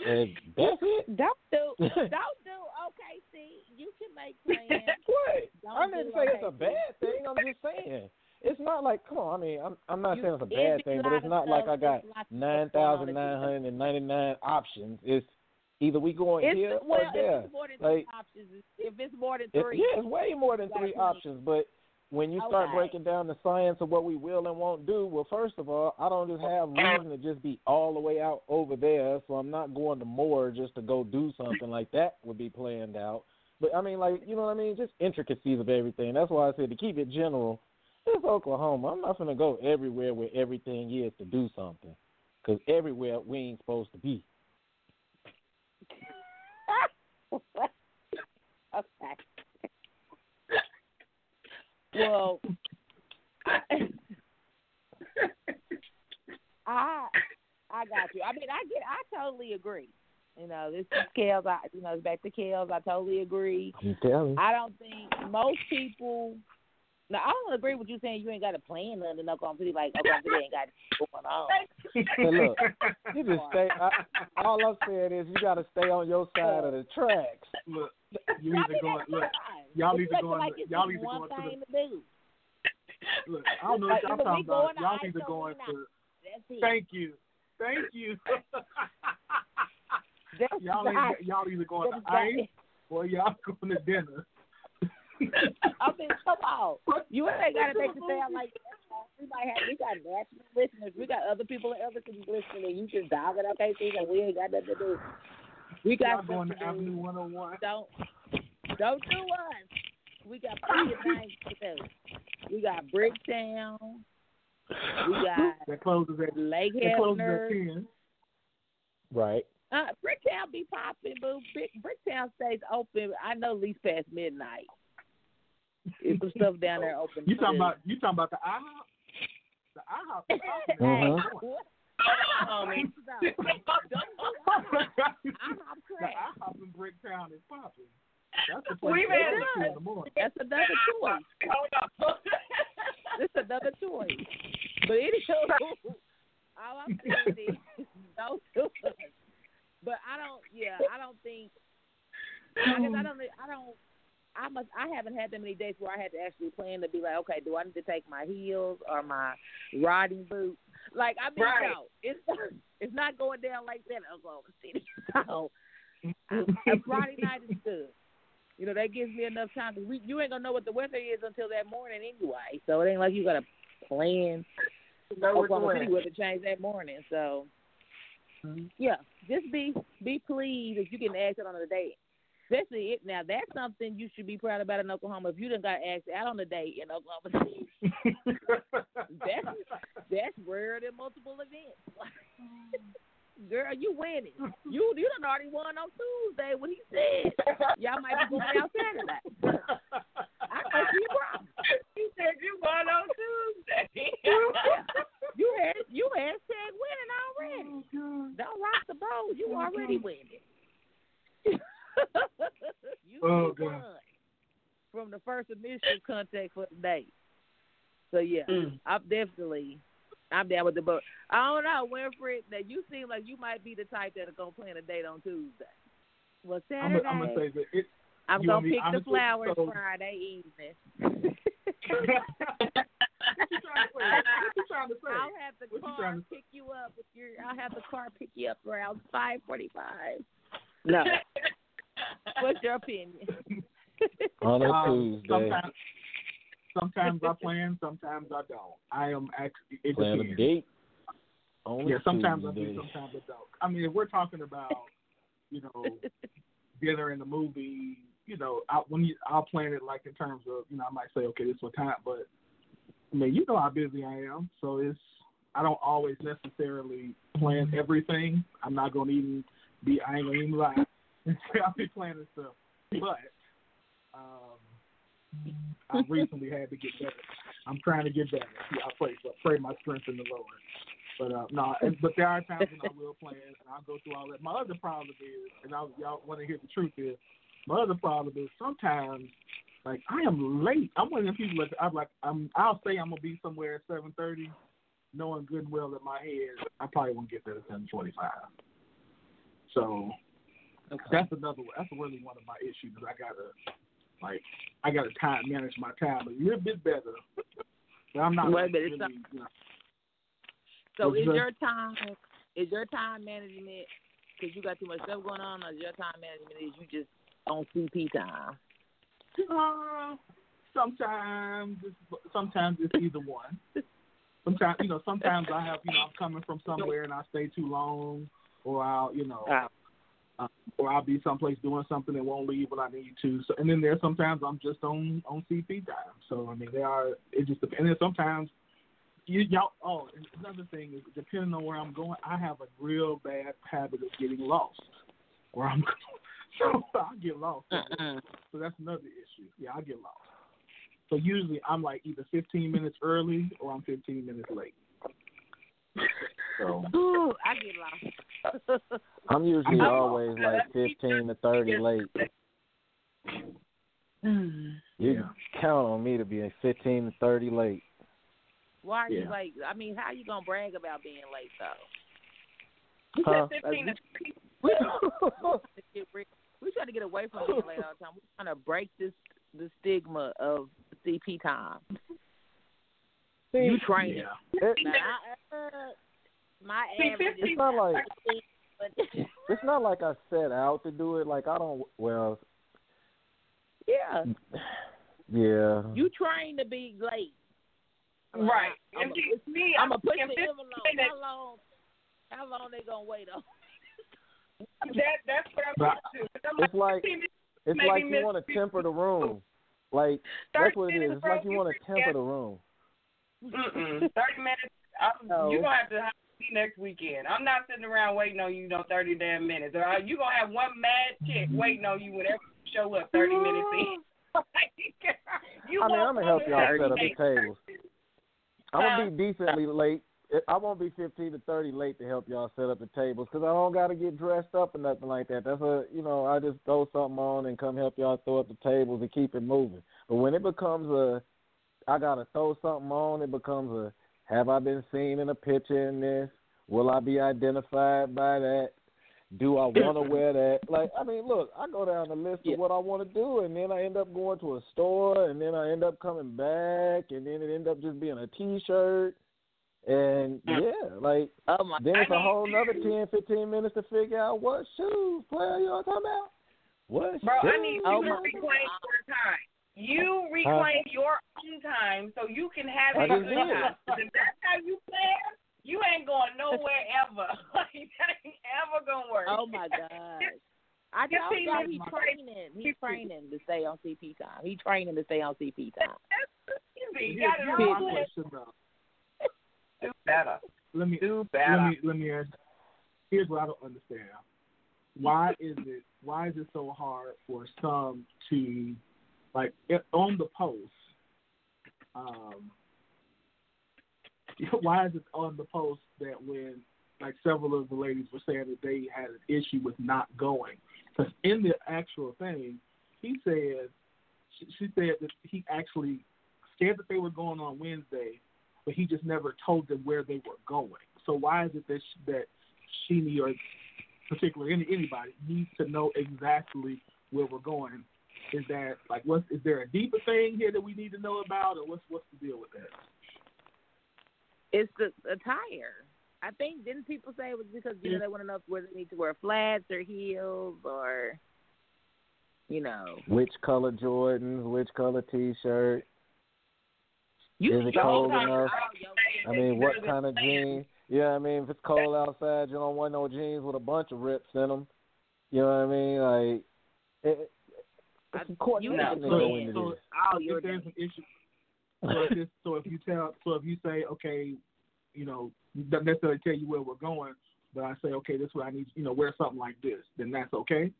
F: And that's it.
D: Don't do don't do okay. See, you can make plans.
F: what?
D: Don't
F: I didn't say it's a bad thing. I'm just saying. It's not like come on. I mean, I'm I'm not
D: You-
F: saying it's a bad thing, but it's not like I got
D: there's lots of stuff
F: nine thousand nine hundred and ninety nine options. It's either we going
D: It's
F: here
D: well,
F: or there.
D: if it's more than
F: Like,
D: three options, if it's more than
F: It,
D: three,
F: yeah, it's way more than three options. But when you start
D: Okay.
F: breaking down the science of what we will and won't do, well, first of all, I don't just have reason to just be all the way out over there. So I'm not going to more just to go do something like that would be planned out. But I mean, like you know what I mean, just intricacies of everything. That's why I said to keep it general. It's Oklahoma. I'm not gonna go everywhere where everything is to do something, because everywhere we ain't supposed to be.
D: okay. Well, I, I got you. I mean, I get. I totally agree. You know, this is Kellz. I you know, it's back to Kellz. I totally agree.
F: I'm telling.
D: I don't think most people. Now, I don't agree with you saying you ain't got a plan nothing in Oklahoma City. Like Oklahoma City ain't got it going on.
F: Hey, look, you just stay. I, all I'm saying is you got to stay on your side of the tracks.
C: Look, you
D: I
C: either
D: mean,
C: going look, y'all
D: It's
C: either
D: looking
C: going
D: like
C: to-
D: it's
C: y'all
D: just
C: either
D: one
C: going to the-
D: to
C: look. I don't know what y'all talking about. Y'all
D: ICE
C: either
D: or
C: going to.
D: That's it.
C: Thank you, thank you.
D: That's
C: y'all
D: right.
C: ain't, y'all either going
D: That's
C: to
D: right.
C: ice or y'all going to dinner.
D: I mean, come on. You ain't got to make it sound like that. we might have we got national listeners. We got other people in other cities listening, and you just dog it. Okay, see, and we ain't got nothing to do. We got
C: Y'all going
D: stuff
C: to
D: to do.
C: Avenue 101.
D: Don't don't do us. We got plenty of things to do. We got Bricktown. We got
C: That closes at
D: Lake
C: that closes at ten.
F: Right.
D: Uh, Bricktown be popping, but Brick, Bricktown stays open. I know at least past midnight. There's some stuff down there open.
C: You talking
D: too.
C: about you talking about the IHOP? The IHOP. is
D: Hey,
F: Mhm.
D: what?
E: Homie.
D: Don't do IHOP. IHOP
C: the. IHOP in Bricktown is popping. That's the place
E: We've
C: to
E: had
C: go to
D: that.
C: in the morning.
D: That's another choice.
E: Hold on.
D: It's another choice. But anywho, all I'm saying is don't do it. But I don't. Yeah, I don't think. I guess I don't. I don't. I must. I haven't had that many days where I had to actually plan to be like, okay, do I need to take my heels or my riding boots? Like I mean,
E: Right.
D: no, it's it's not going down like that in Oklahoma City. So a Friday night is good. You know, that gives me enough time because we you ain't gonna know what the weather is until that morning anyway. So it ain't like you gotta plan
E: Know what
D: Oklahoma
E: to
D: City weather change that morning. So yeah, just be be pleased if you get asked out on a date. Especially it now, that's something you should be proud about in Oklahoma. If you done got asked out on a date in Oklahoma City, that's that's rare than multiple events. Girl, you winning. You you done already won on Tuesday when he said y'all might be going out Saturday. I know she wrong.
E: He said you won on Tuesday.
D: You had you hashtag winning already. Oh, Don't rock the boat. You oh, already winning. you
C: Oh,
D: won
C: God.
D: from the first initial contact for the date. So yeah,
E: Mm.
D: I'm definitely I'm down with the book. I don't know, Winfred. That you seem like you might be the type that'll go plan a date on Tuesday. Well,
C: I'm
D: Saturday,
C: gonna, I'm gonna say that it.
D: I'm
C: you
D: gonna
C: want me
D: pick the flowers
C: So-
D: Friday evening.
C: what you trying to say? What you trying to say?
D: I'll have the
C: What
D: car
C: trying to
D: pick you up with your. I'll have the car pick you up around five forty-five. No. What's your opinion?
F: On a
C: Um,
F: Tuesday,
C: Sometimes, sometimes I plan, sometimes I don't. I am actually it
F: plan a date. On a
C: Yeah, sometimes I do, sometimes I don't. I mean, if we're talking about, you know, dinner and the movie, you know, I, when you, I'll plan it like in terms of, you know, I might say, okay, this is what time, but I mean, you know how busy I am, so it's I don't always necessarily plan everything. I'm not gonna even be, I ain't gonna even lie, I'll be planning stuff, but um, I recently had to get better. I'm trying to get better. Yeah, I pray for pray my strength in the Lord. But uh, no, and, but there are times when I will plan, and I'll go through all that. My other problem is, and I'll, y'all want to hear the truth is, my other problem is sometimes, like I am late. I'm one of them people that I'm like, I'm. I'll say I'm gonna be somewhere at seven thirty, knowing good and well in my head I probably won't get there at seven twenty five. So that's another. One that's really one of my issues. I gotta, like, I gotta time manage my time a little bit better. But I'm not
D: Wait
C: really, you know,
D: So is your time is your time management because you got too much stuff going on, or is your time management is you just on CP time?
C: Uh, sometimes, it's, sometimes it's either one. Sometimes, you know, sometimes I have, you know, I'm coming from somewhere and I stay too long, or I'll, you know,
D: Ah.
C: Uh, or I'll be someplace doing something and won't leave when I need to. So, and then there's sometimes I'm just on on CP time. So I mean, they are. It just depends. And then sometimes you y'all. Oh, and another thing is depending on where I'm going, I have a real bad habit of getting lost where I'm going. So I get lost. So that's another issue. Yeah, I get lost. So usually I'm like either 15 minutes early or I'm 15 minutes late. So
D: Ooh, I get lost.
F: I'm usually
C: I-
F: always like 15 to 30 late. You
C: Yeah.
F: count on me to be 15 to 30 late.
D: Why are you late? I mean, how are you gonna brag about being late though?
E: He
F: Huh?
E: said 15 to
D: We we trying to get away from being late all the time. We're trying to break this the stigma of CP time. You train
C: yeah.
F: It,
D: Now, I, uh, my
E: See,
D: average is
F: it's not like
D: but
F: it's not like I set out to do it. Like I don't. Well,
D: yeah,
F: yeah.
D: you train to be late.
E: Right.
D: I'm
E: And see, me,
D: I'm
E: I'm
D: gonna push
E: in
D: the envelope. How long? How long they gonna wait on?
E: That that's what I'm
F: But
E: going to.
F: It's like it's like you want to temper the room. Like that's what it is. It's like you want to temper the room.
E: Mm-mm. Thirty minutes. I'm,
D: No.
E: You're gonna have to have me next weekend. I'm not sitting around waiting on you, no thirty damn minutes. Or you gonna have one mad chick waiting on you whenever you show up thirty minutes in. you
F: I mean, I'm gonna help y'all set up the
E: 30
F: tables. I'm gonna be decently late. I won't be 15 to 30 late to help y'all set up the tables because I don't got to get dressed up or nothing like that. That's a, you know, I just throw something on and come help y'all throw up the tables and keep it moving. But when it becomes a, I gotta throw something on, it becomes a, have I been seen in a picture in this? Will I be identified by that? Do I want to wear that? Like, I mean, look, I go down the list of what I want to do, and then I end up going to a store, and then I end up coming back, and then it end up just being a T-shirt, and yeah, like
D: Oh my!
F: then it's a whole another 10, 15 minutes to figure out what shoes player you talking about. What
E: Bro,
F: shoes?
E: I need you
D: Oh
E: to reclaim your time. You reclaim your own time so you can have
F: I
E: a
F: just
E: good time. If that's how you plan, you ain't going nowhere ever. like that ain't ever gonna work.
D: Oh my god! I
E: Fifteen
D: told y'all he's training. He's training to stay on CP time. He's training to stay on CP time.
E: That's easy. You got it
C: here's
E: all.
C: question though.
E: Do better.
C: Let me
E: Do
C: let me let me ask. Here's what I don't understand. Why is it why is it so hard for some to like on the post? Um, why is it on the post that when like several of the ladies were saying that they had an issue with not going? Because in the actual thing, he said she, she said that he actually said that they were going on Wednesday, but he just never told them where they were going. So why is it that sh- that Sheeny or particularly any anybody needs to know exactly where we're going? Is that like what is there a deeper thing here that we need to know about, or what's what's the deal with that?
D: It's the attire. I think didn't people say it was because you know they want to know whether they need to wear flats or heels or you know.
F: Which color Jordans? Which color T-shirt?
D: You
F: Is it cold enough? I mean, what kind of jeans? Yeah, I mean, if it's cold outside, you don't want no jeans with a bunch of rips in them. You know what I mean? Like, it, it's
D: You
F: coordination
D: know,
F: that
C: so, so
F: this.
D: You're
C: if there's an issue, so if, it's, so if you tell, so if you say, okay, you know, doesn't necessarily tell you where we're going, but I say, okay, this is what I need, you know, wear something like this, then that's okay.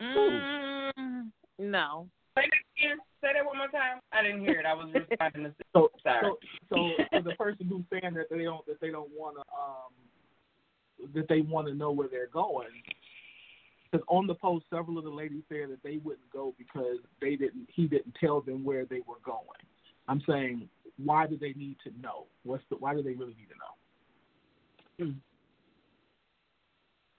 D: Mm, no.
E: Say that again. Say that one more time. I didn't hear it. I was responding to
C: So,
E: Sorry.
C: so, so for the person who's saying that they don't, that they don't want to, um, that they want to know where they're going, because on the post, several of the ladies said that they wouldn't go because they didn't, he didn't tell them where they were going. I'm saying, why do they need to know? What's the, why do they really need to know?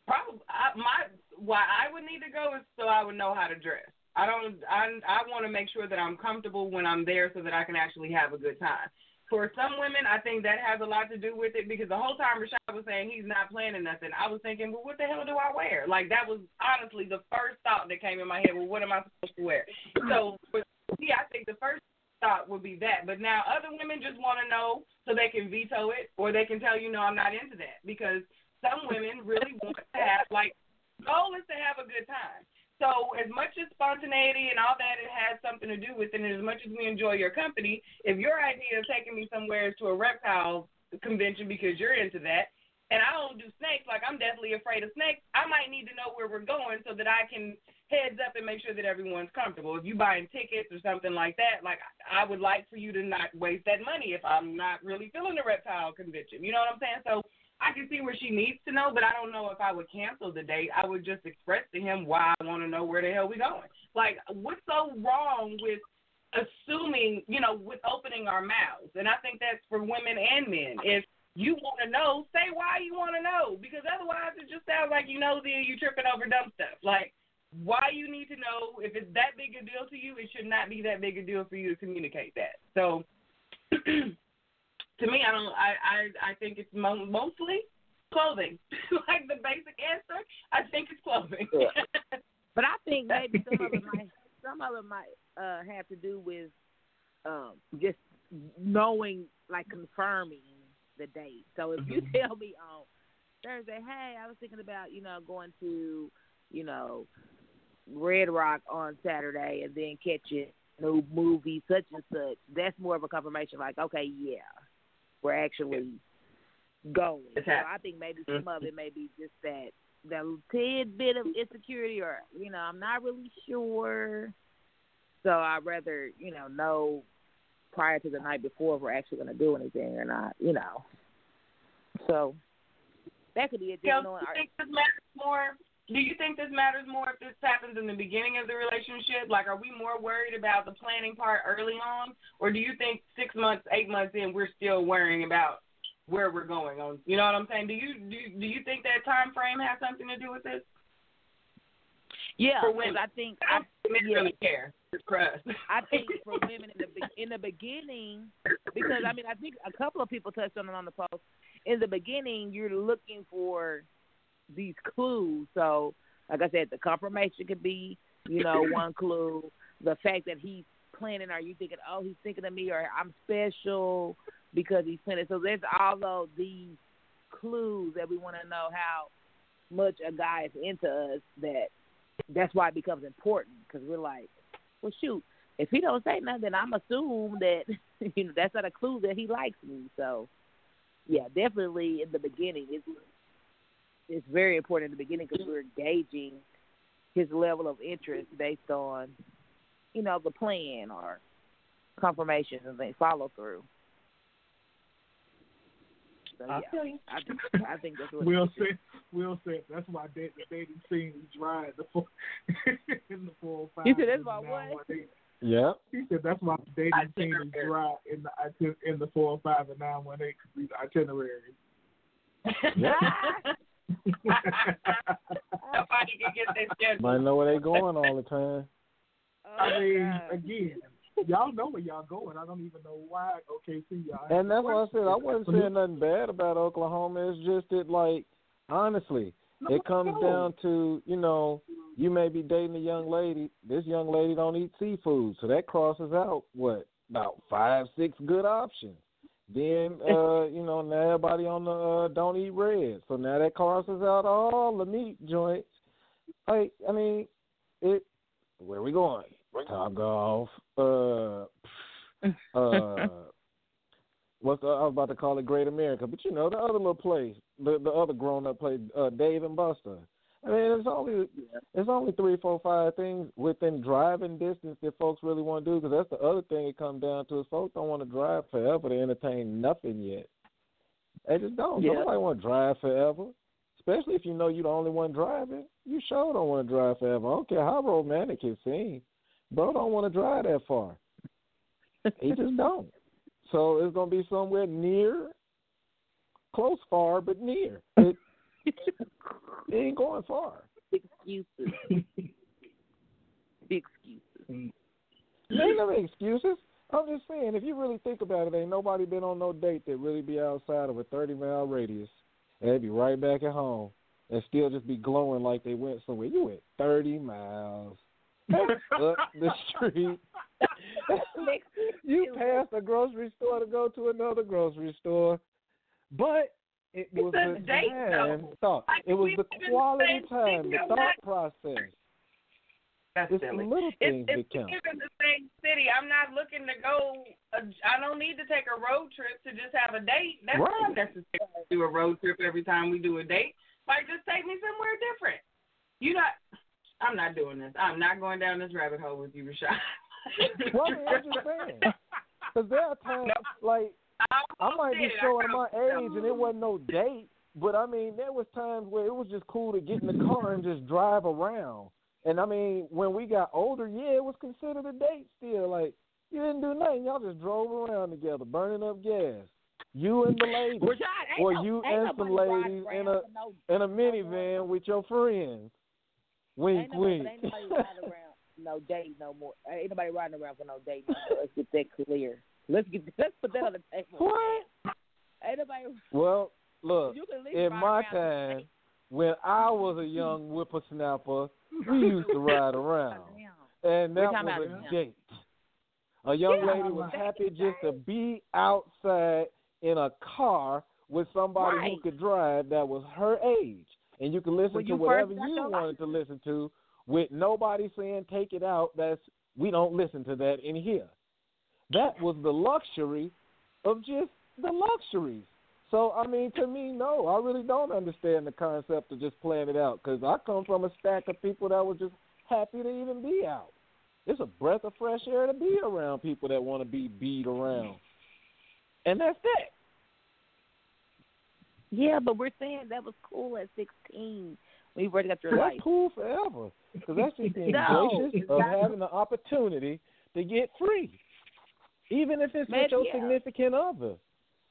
E: Probably I, my why I would need to go is so I would know how to dress. I don't. I I want to make sure that I'm comfortable when I'm there so that I can actually have a good time. For some women, I think that has a lot to do with it because the whole time Rashaad was saying he's not planning nothing, I was thinking, well, what the hell do I wear? Like that was honestly the first thought that came in my head. Well, what am I supposed to wear? So for me, I think the first thought would be that. But now other women just want to know so they can veto it or they can tell you, no, I'm not into that because some women really want to have like goal is to have a good time. So as much as spontaneity and all that it has something to do with it, and as much as we enjoy your company, if your idea of taking me somewhere is to a reptile convention because you're into that, and I don't do snakes, like I'm definitely afraid of snakes, I might need to know where we're going so that I can heads up and make sure that everyone's comfortable. If you're buying tickets or something like that, like I would like for you to not waste that money if I'm not really feeling the reptile convention. You know what I'm saying? So I can see where she needs to know, but I don't know if I would cancel the date. I would just express to him why I want to know where the hell we going. Like, what's so wrong with assuming, you know, with opening our mouths? And I think that's for women and men. If you want to know, say why you want to know, because otherwise it just sounds like you know then you tripping over dumb stuff. Like, why you need to know if it's that big a deal to you, it should not be that big a deal for you to communicate that. So. to me, I don't. I I I think it's mo- mostly clothing. like the basic answer, I think it's clothing.
D: But I think maybe some of it might some of it might uh have to do with um, just knowing, like confirming the date. So if you tell me on Thursday, hey, I was thinking about you know going to, you know, Red Rock on Saturday and then catching new movie such and such. That's more of a confirmation. Like, okay, yeah, we're actually going. So. I think maybe some of mm-hmm. it may be just that that tidbit of insecurity, or you know, I'm not really sure. So I'd rather you know know prior to the night before if we're actually going to do anything or not. You know. So that could be a
E: Kel,
D: different
E: do
D: one.
E: you think this matters more? Do you think this matters more if this happens in the beginning of the relationship? Like, are we more worried about the planning part early on, or do you think six months, eight months in, we're still worrying about where we're going on? You know what I'm saying? Do you do do you think that time frame has something to do with this?
D: Yeah,
E: For women.
D: I think
E: I men
D: yeah.
E: really care.
D: I think for women in the in the beginning, because I mean, I think a couple of people touched on it on the post. In the beginning, you're looking for these clues. So, like I said, the confirmation could be, you know, one clue. The fact that he's planning, are you thinking, oh, he's thinking of me, or I'm special because he's planning. So there's all of these clues that we want to know how much a guy is into us. That that's why it becomes important because we're like well, shoot, if he don't say nothing, I'm assume that you know that's not a clue that he likes me. So, yeah, definitely in the beginning, it's it's very important in the beginning because we're gauging his level of interest based on you know the plan or confirmation and things follow through. So
E: I
D: yeah,
E: feel you.
D: I think I think that's what
C: Will
D: it is.
C: said, Will said that's why da- the dating scene is dry in the four, in the four five.
D: You said that's
C: and
D: why what?
C: 918.
F: Yeah.
C: He said that's why the dating scene is dry in the iti- in the four five and nine one eight because these itineraries.
F: Yeah.
E: Nobody can get their schedule.
F: Might know where they going all the time.
D: Oh,
C: I mean,
D: God.
C: again, y'all know where y'all going. I don't even know why OKC y'all.
F: And that's why I said I wasn't saying nothing bad about Oklahoma. It's just that, like, honestly,
C: No,
F: it comes
C: no.
F: down to you know you may be dating a young lady. This young lady don't eat seafood, so that crosses out what about five, six good options. Then uh, you know now everybody on the uh, don't eat red, so now that crosses out all the meat joints. Like I mean, it. Where we going? Top golf. Uh, uh, what's the, I was about to call it Great America, but you know the other little place, the the other grown up place, uh, Dave and Buster. I mean, it's only it's only three, four, five things within driving distance that folks really want to do. Because that's the other thing it comes down to is folks don't want to drive forever to entertain nothing yet. They just don't.
D: Yeah.
F: Nobody want to drive forever, especially if you know you're the only one driving. You sure don't want to drive forever. I don't care how romantic it seems. Bro don't want to drive that far. he just don't. So it's gonna be somewhere near, close, far, but near. It, it ain't going far.
D: excuses. excuses.
F: There ain't no excuses. I'm just saying, if you really think about it, ain't nobody been on no date that really be outside of a 30 mile radius, and they be right back at home and still just be glowing like they went somewhere. You went 30 miles up the street. you passed a grocery store to go to another grocery store, but it was the
E: date,
F: time
E: though.
F: thought.
E: Like,
F: It was the
E: live in the
F: quality
E: same
F: time, the thought
E: not-
F: process.
E: That's
F: It's the
E: silly.
F: little
E: If,
F: things
E: if
F: that count.
E: we in the same city, I'm not looking to go. Uh, I don't need to take a road trip to just have a date. That's
F: Right.
E: not necessary to do a road trip every time we do a date. Like, just take me somewhere different. You not. I'm not doing this. I'm not going down this rabbit hole with you, Rashaad.
F: Well, I mean, I'm just saying. Because there are times, like, I might be showing my age and it wasn't no date, but I mean, there was times where it was just cool to get in the car and just drive around. And I mean, when we got older, yeah, it was considered a date still. Like, you didn't do nothing. Y'all just drove around together, burning up gas. You and the lady.
D: Rashaad,
F: or
D: no-
F: you and some ladies in a
D: no-
F: in a minivan with your friends. Wink,
D: ain't nobody,
F: wink.
D: ain't nobody riding around no date no more. Ain't nobody riding around for no date no more. Let's get that clear. Let's get let's put that on the table.
F: What?
D: Ain't nobody.
F: Well, look,
D: You can
F: in my time, when I was a young whippersnapper, we used to ride around, and that was
D: about
F: a
D: now.
F: date. A young
D: Yeah,
F: lady was happy
D: in
F: just to be outside in a car with somebody who could drive that was her age, and you could listen
D: When
F: to
D: you
F: whatever you
D: your
F: wanted to listen to, with nobody saying take it out. That's we don't listen to that in here. That was the luxury of just the luxuries. So I mean, to me, no, I really don't understand the concept of just playing it out because I come from a stack of people that were just happy to even be out. It's a breath of fresh air to be around people that want to be beat around, and that's that.
D: Yeah, but we're saying that was cool at 16. When you already got your
F: That's
D: life.
F: cool forever because that's just being
D: No,
F: gracious of having the opportunity to get free, even if it's with
D: Maybe,
F: your
D: yeah.
F: significant other.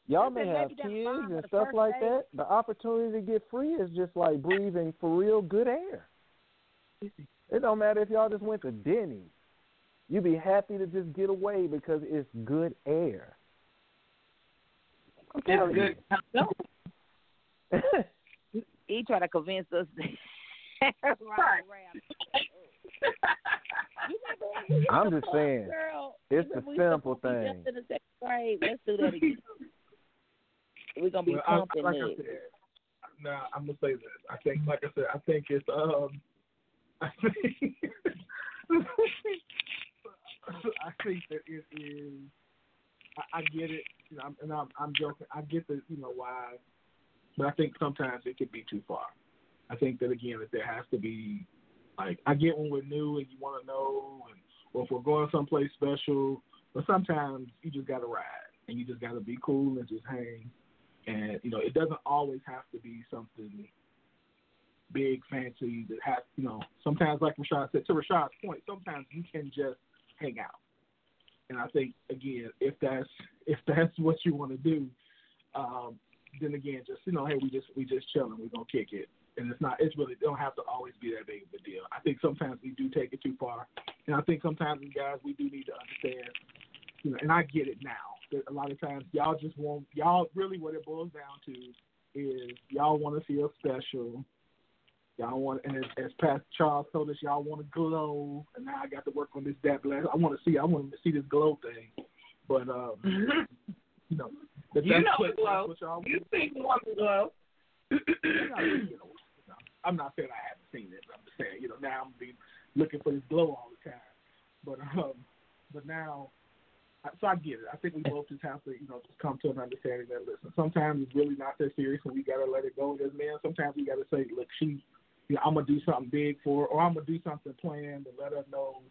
F: Y'all may have kids and stuff like
D: date.
F: that. The opportunity to get free is just like breathing for real good air. It don't matter if y'all just went to Denny's. You'd be happy to just get away because it's good air. I'm telling
E: good.
F: you.
D: He tried to convince us. right, right. You remember when we hit
F: I'm just
D: club,
F: saying,
D: girl?
F: it's
D: You
F: the
D: remember we
F: simple thing.
D: Just in the second grade. Let's do that again. We're gonna be
C: Well, I,
D: pumping
C: like I
D: it.
C: said, now I'm gonna say this. I think, like I said, I think it's um, I think, I think that it is. I, I get it, you know, I'm- and I'm, I'm joking. I get the, you know, why, but I think sometimes it could be too far. I think that again, that there has to be, like, I get when we're new and you want to know, and or if we're going someplace special, but sometimes you just got to ride and you just got to be cool and just hang. And you know, it doesn't always have to be something big, fancy that has, you know, sometimes like Rashaad said, to Rashaad's point, sometimes you can just hang out. And I think again, if that's if that's what you want to do, um, then again, just you know, hey, we just we just chilling, we're gonna kick it, and it's not, it's really it don't have to always be that big of a deal. I think sometimes we do take it too far, and I think sometimes guys we do need to understand, you know, and I get it now. That a lot of times y'all just want y'all really what it boils down to is y'all want to feel special. Y'all want, and as, as Pastor Charles told us, y'all want to glow. And now I got to work on this that blast. I want to see, I want to see this glow thing. But um, you know,
E: You know
C: what,
E: the glow.
C: What y'all
E: You think you want the glow?
C: I'm not saying I haven't seen it. I'm just saying, you know, now I'm be looking for this glow all the time. But um, but now, so I get it. I think we both just have to, you know, just come to an understanding that listen, sometimes it's really not that serious, and we gotta let it go. As men, sometimes we gotta say, look, she, you know, I'm gonna do something big for her, or I'm gonna do something planned and let her know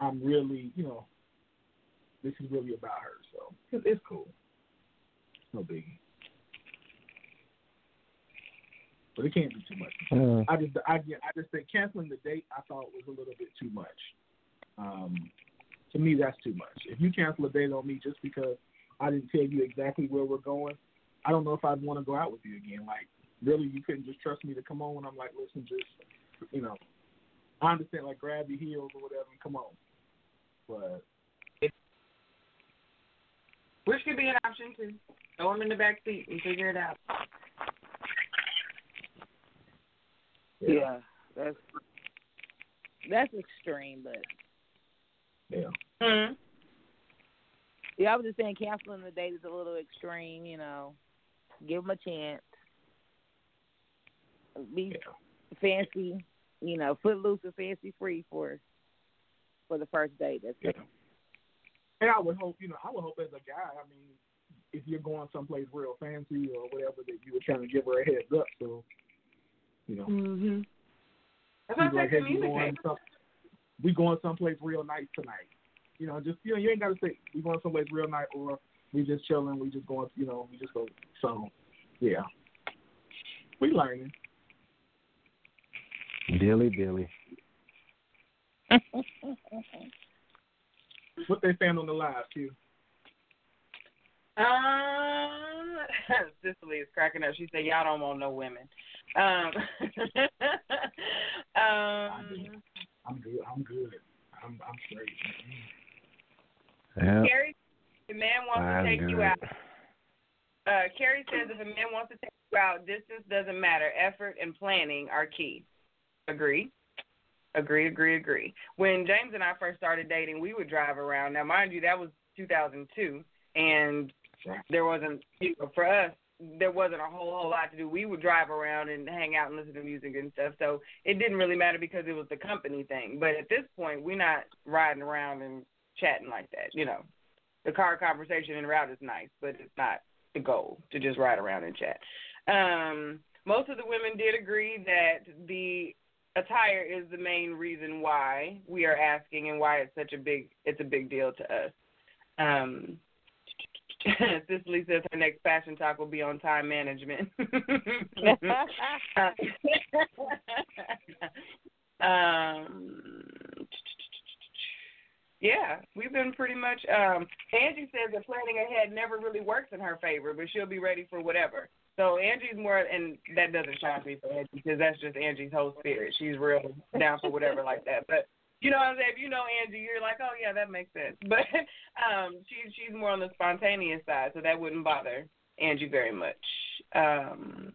C: I'm really, you know, this is really about her. So it's, cool. No biggie. But it can't be too much.
F: Mm.
C: I just, I, get- I just think canceling the date I thought was a little bit too much. Um, to me, that's too much. If you cancel a date on me just because I didn't tell you exactly where we're going, I don't know if I'd want to go out with you again. Like, really, you couldn't just trust me to come on when I'm like, listen, just, you know, I understand, like, grab your heels or whatever and come on. But
E: Which could be an option too. Throw him in the back seat and figure it out.
D: Yeah, that's that's extreme, but
C: yeah,
E: Mm-hmm.
D: yeah, I was just saying canceling the date is a little extreme. You know, give them a chance. Be fancy, you know, footloose and fancy free for for the first date. That's
C: yeah. And I would hope, you know, I would hope as a guy, I mean, if you're going someplace real fancy or whatever, that you were trying to give her a heads up. So, you know,
E: Mm-hmm. That's
C: like,
E: I'm
C: hey, we going some, we going someplace real nice tonight. You know, just you know, you ain't got to say we going someplace real nice or we just chilling. We just going, you know, we just go. So, yeah, we learning.
F: Dilly dilly.
C: What they saying on the live, Q?
E: Um, Cicely is cracking up. She said, "Y'all don't want no women." Um, um,
C: I'm good. I'm good. I'm I'm straight.
F: Yeah.
E: Carrie, if a man wants
F: I'm
E: to take you out. Uh, Carrie says if a man wants to take you out, distance doesn't matter. Effort and planning are key. Agree. Agree, agree, agree. When James and I first started dating, we would drive around. Now, mind you, that was 2002, and there wasn't you know, for us. There wasn't a whole whole lot to do. We would drive around and hang out and listen to music and stuff. So it didn't really matter because it was the company thing. But at this point, we're not riding around and chatting like that. You know, the car conversation and route is nice, but it's not the goal to just ride around and chat. Um, most of the women did agree that the attire is the main reason why we are asking and why it's such a big it's a big deal to us. Um, Cicely says her next fashion talk will be on time management. um, yeah, we've been pretty much. Um, Angie says that planning ahead never really works in her favor, but she'll be ready for whatever. So Angie's more, and that doesn't shock me for Angie because that's just Angie's whole spirit. She's real down for whatever like that. But you know what I'm saying? If you know Angie, you're like, oh yeah, that makes sense. But um, she's she's more on the spontaneous side, so that wouldn't bother Angie very much. Um,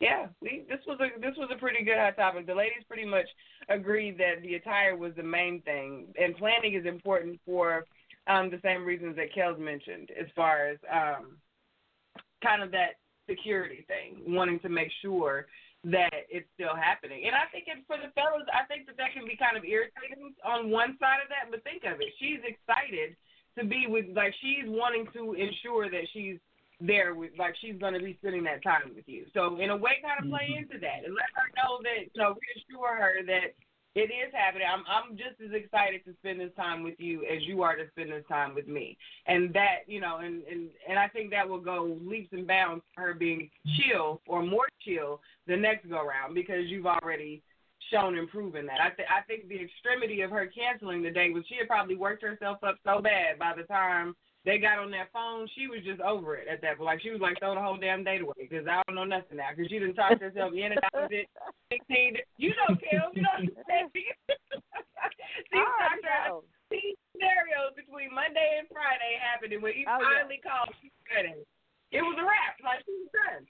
E: yeah, we this was a this was a pretty good hot topic. The ladies pretty much agreed that the attire was the main thing, and planning is important for um, the same reasons that Kellz mentioned, as far as um, kind of that security thing, wanting to make sure that it's still happening. And I think it, for the fellas, I think that that can be kind of irritating on one side of that. But think of it, she's excited to be with, like she's wanting to ensure that she's there with like she's gonna be spending that time with you. So in a way kind of play
J: Mm-hmm.
E: into that and let her know that you know, reassure her that it is happening. I'm I'm just as excited to spend this time with you as you are to spend this time with me. And that, you know, and and and I think that will go leaps and bounds for her being chill or more chill the next go round because you've already shown and proven that. I th- I think the extremity of her canceling the date was she had probably worked herself up so bad by the time they got on that phone, she was just over it at that point. Like she was like, throw the whole damn date away because I don't know nothing now because she didn't talk to herself in and out of it. Sixteen, you know, Kim, you know what I'm saying? She talked her these scenarios between Monday and Friday happened, and when he
D: Oh, yeah.
E: finally called, she said it. It was a wrap, like she was done.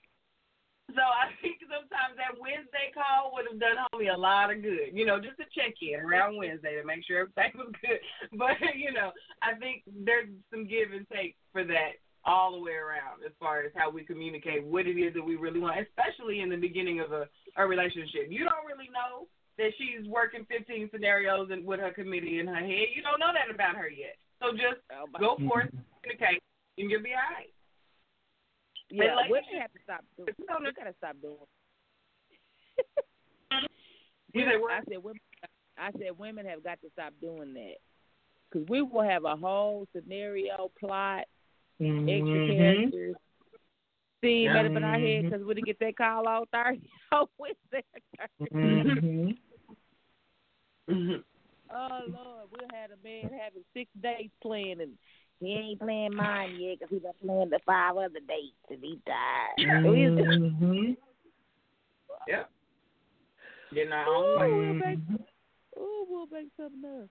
E: So I think sometimes that Wednesday call would have done homie a lot of good. You know, just to check in around Wednesday to make sure everything was good. But you know, I think there's some give and take for that all the way around as far as how we communicate what it is that we really want, especially in the beginning of a, a relationship. You don't really know that she's working 15 scenarios and with her committee in her head. You don't know that about her yet. So just
D: Oh,
E: go forth, mm-hmm. communicate, and you'll be all right.
D: Yeah,
E: like-
D: women have to stop doing. We gotta stop doing.
E: You?
D: I said women. I said women have got to stop doing that because we will have a whole scenario plot, extra
C: Mhm.
D: characters. See, made up in our head because we didn't get that call on Thursday. on Wednesday.
C: Mhm.
D: Oh Lord, we'll have a man having six dates planned and he ain't playing mine yet because he done playing the five other dates and he died. So he's just,
C: Mhm.
E: Yeah. Getting our
D: Ooh,
E: own way.
D: we'll make, ooh, we'll make something up.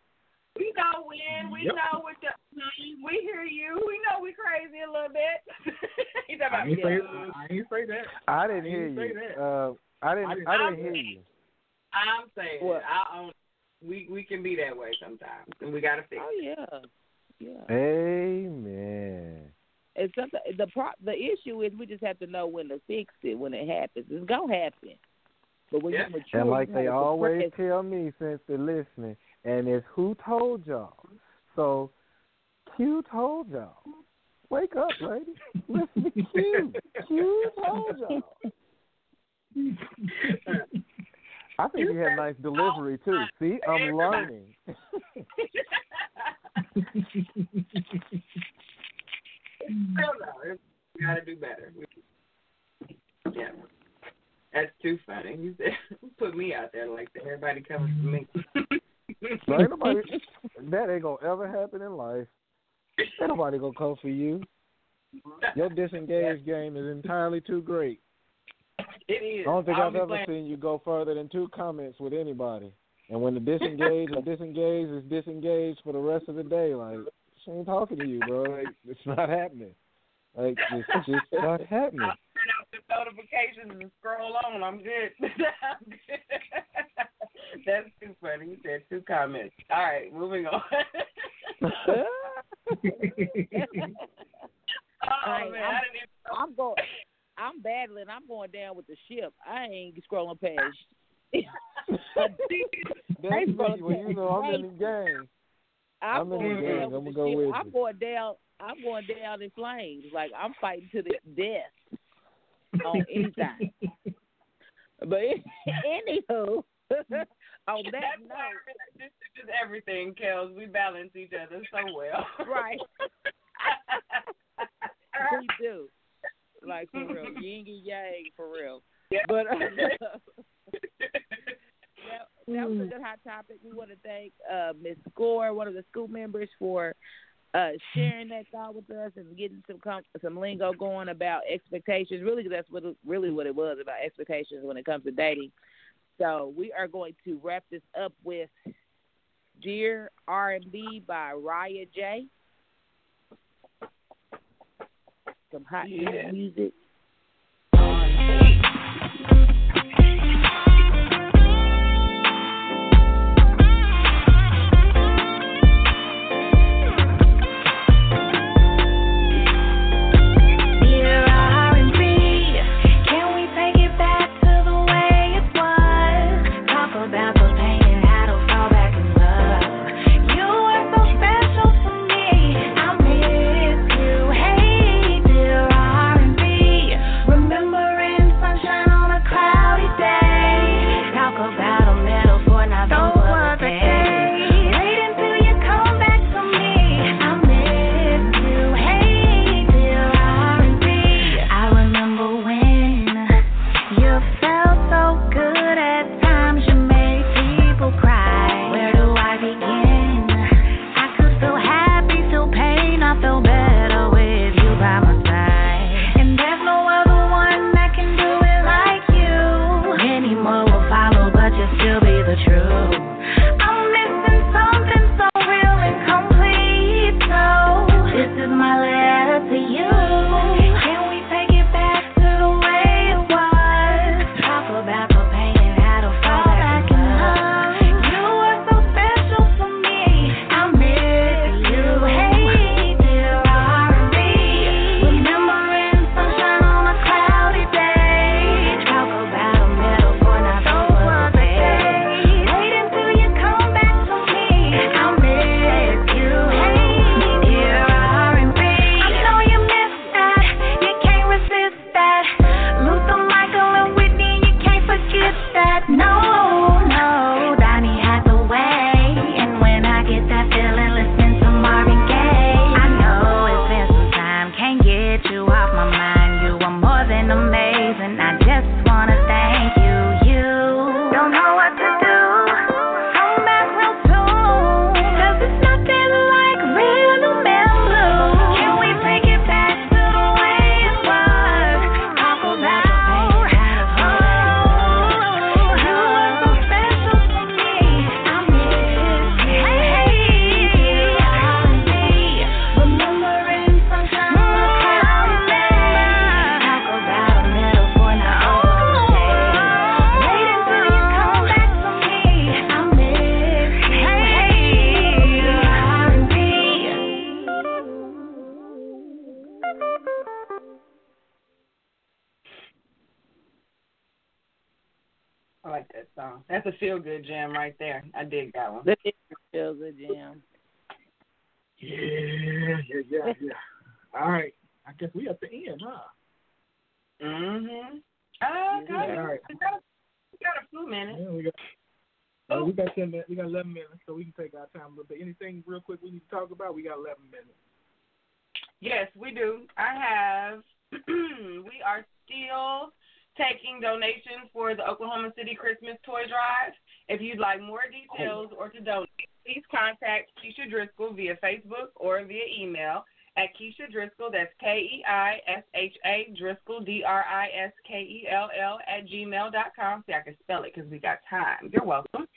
E: We know when. We
C: Yep.
E: know what the. We hear you. We know we crazy a little bit. He's talking
C: I
E: about
C: ain't say
E: yeah.
C: I ain't say that.
F: I didn't
C: I
F: hear
C: didn't say
F: you.
C: that.
F: Uh, I didn't.
C: I didn't-
F: I didn't
E: I'm
F: hear
E: saying-
F: you.
E: I'm saying
D: What?
E: I own. We we can be that way sometimes, and we gotta fix.
D: Oh
E: it.
D: Yeah, yeah.
F: Amen.
D: It's something. The pro, the issue is we just have to know when to fix it when it happens. It's gonna happen. But when
E: Yeah.
D: you mature,
F: And like
D: you
F: they always
D: suppress-
F: tell me since they're listening, and it's who told y'all. So Q told y'all. Wake up, lady. Listen to Q. Q told y'all. I think you had a nice delivery too. See, I'm learning.
E: No, we gotta do better. Yeah, that's too funny. You said put me out there like that. Everybody coming for me.
F: Ain't nobody that ain't gonna ever happen in life. Ain't nobody gonna come for you. Your disengaged game is entirely too great.
E: It is.
F: I don't think
E: I'll
F: I've ever
E: playing-
F: seen you go further than two comments with anybody. And when the disengaged is disengaged is disengaged for the rest of the day, like she ain't talking to you, bro. Like it's not happening. Like it's just not happening.
E: I'll turn out the notifications and scroll on. I'm good. I'm good. That's too funny. You said two comments. All right, moving on. oh
K: Hey,
E: man,
K: I'm-
E: I even.
K: I'm going. I'm battling. I'm going down with the ship. I ain't scrolling past.
F: That's
K: Hey,
F: me. Well, you know I'm in the game.
K: I'm,
F: I'm in the game. I'ma go
K: ship.
F: with
K: I'm going down. I'm going down in flames. Like I'm fighting to the death on anything. but anywho, on that
E: That's why
K: note,
E: this is everything, Kellz. We balance each other so well.
K: right? we do. Like for real, yin and yang for real.
E: Yeah.
K: But uh, that, that was a good hot topic. We want to thank uh, Miss Score, one of the school members, for uh, sharing that thought with us and getting some com- some lingo going about expectations. Really, that's what really what it was about expectations when it comes to dating. So we are going to wrap this up with "Dear R&B" by Raya J. Some hot
E: Yeah.
K: music.
C: Guess we at the end, huh?
E: Mhm. Uh,
C: Yeah,
E: got,
C: all right.
E: we got, a, we got a few minutes.
C: Yeah, we got. uh, we got ten minutes. We got eleven minutes, so we can take our time a little bit. Anything real quick we need to talk about? We got eleven minutes.
E: Yes, we do. I have. we are still taking donations for the Oklahoma City Christmas Toy Drive. If you'd like more details or to donate, please contact Keisha Driskell via Facebook or via email at Keisha Driskell. That's K E I S H A Driskell D R I S K E L L at gmail dot com. See, I can spell it because we got time. You're welcome.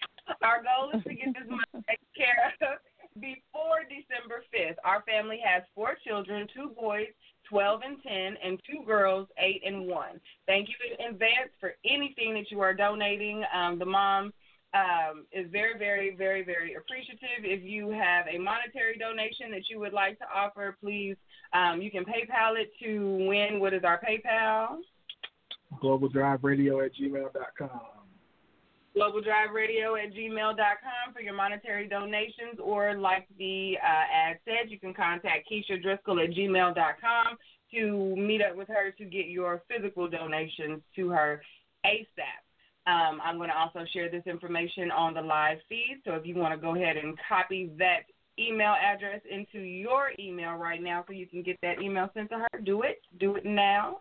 E: Our goal is to get this money taken care of before December 5th. Our family has four children, two boys, 12 and 10, and two girls, 8 and 1. Thank you in advance for anything that you are donating. Um, the mom um, is very, very, very, very appreciative. If you have a monetary donation that you would like to offer, please, um, you can PayPal it to win. What is our PayPal?
C: GlobalDriveRadio at gmail.com.
E: GlobalDriveRadio at gmail.com for your monetary donations, or like the uh, ad said, you can contact Keisha Driskell at gmail.com to meet up with her to get your physical donations to her ASAP. Um, I'm going to also share this information on the live feed, so if you want to go ahead and copy that email address into your email right now so you can get that email sent to her, do it. Do it now.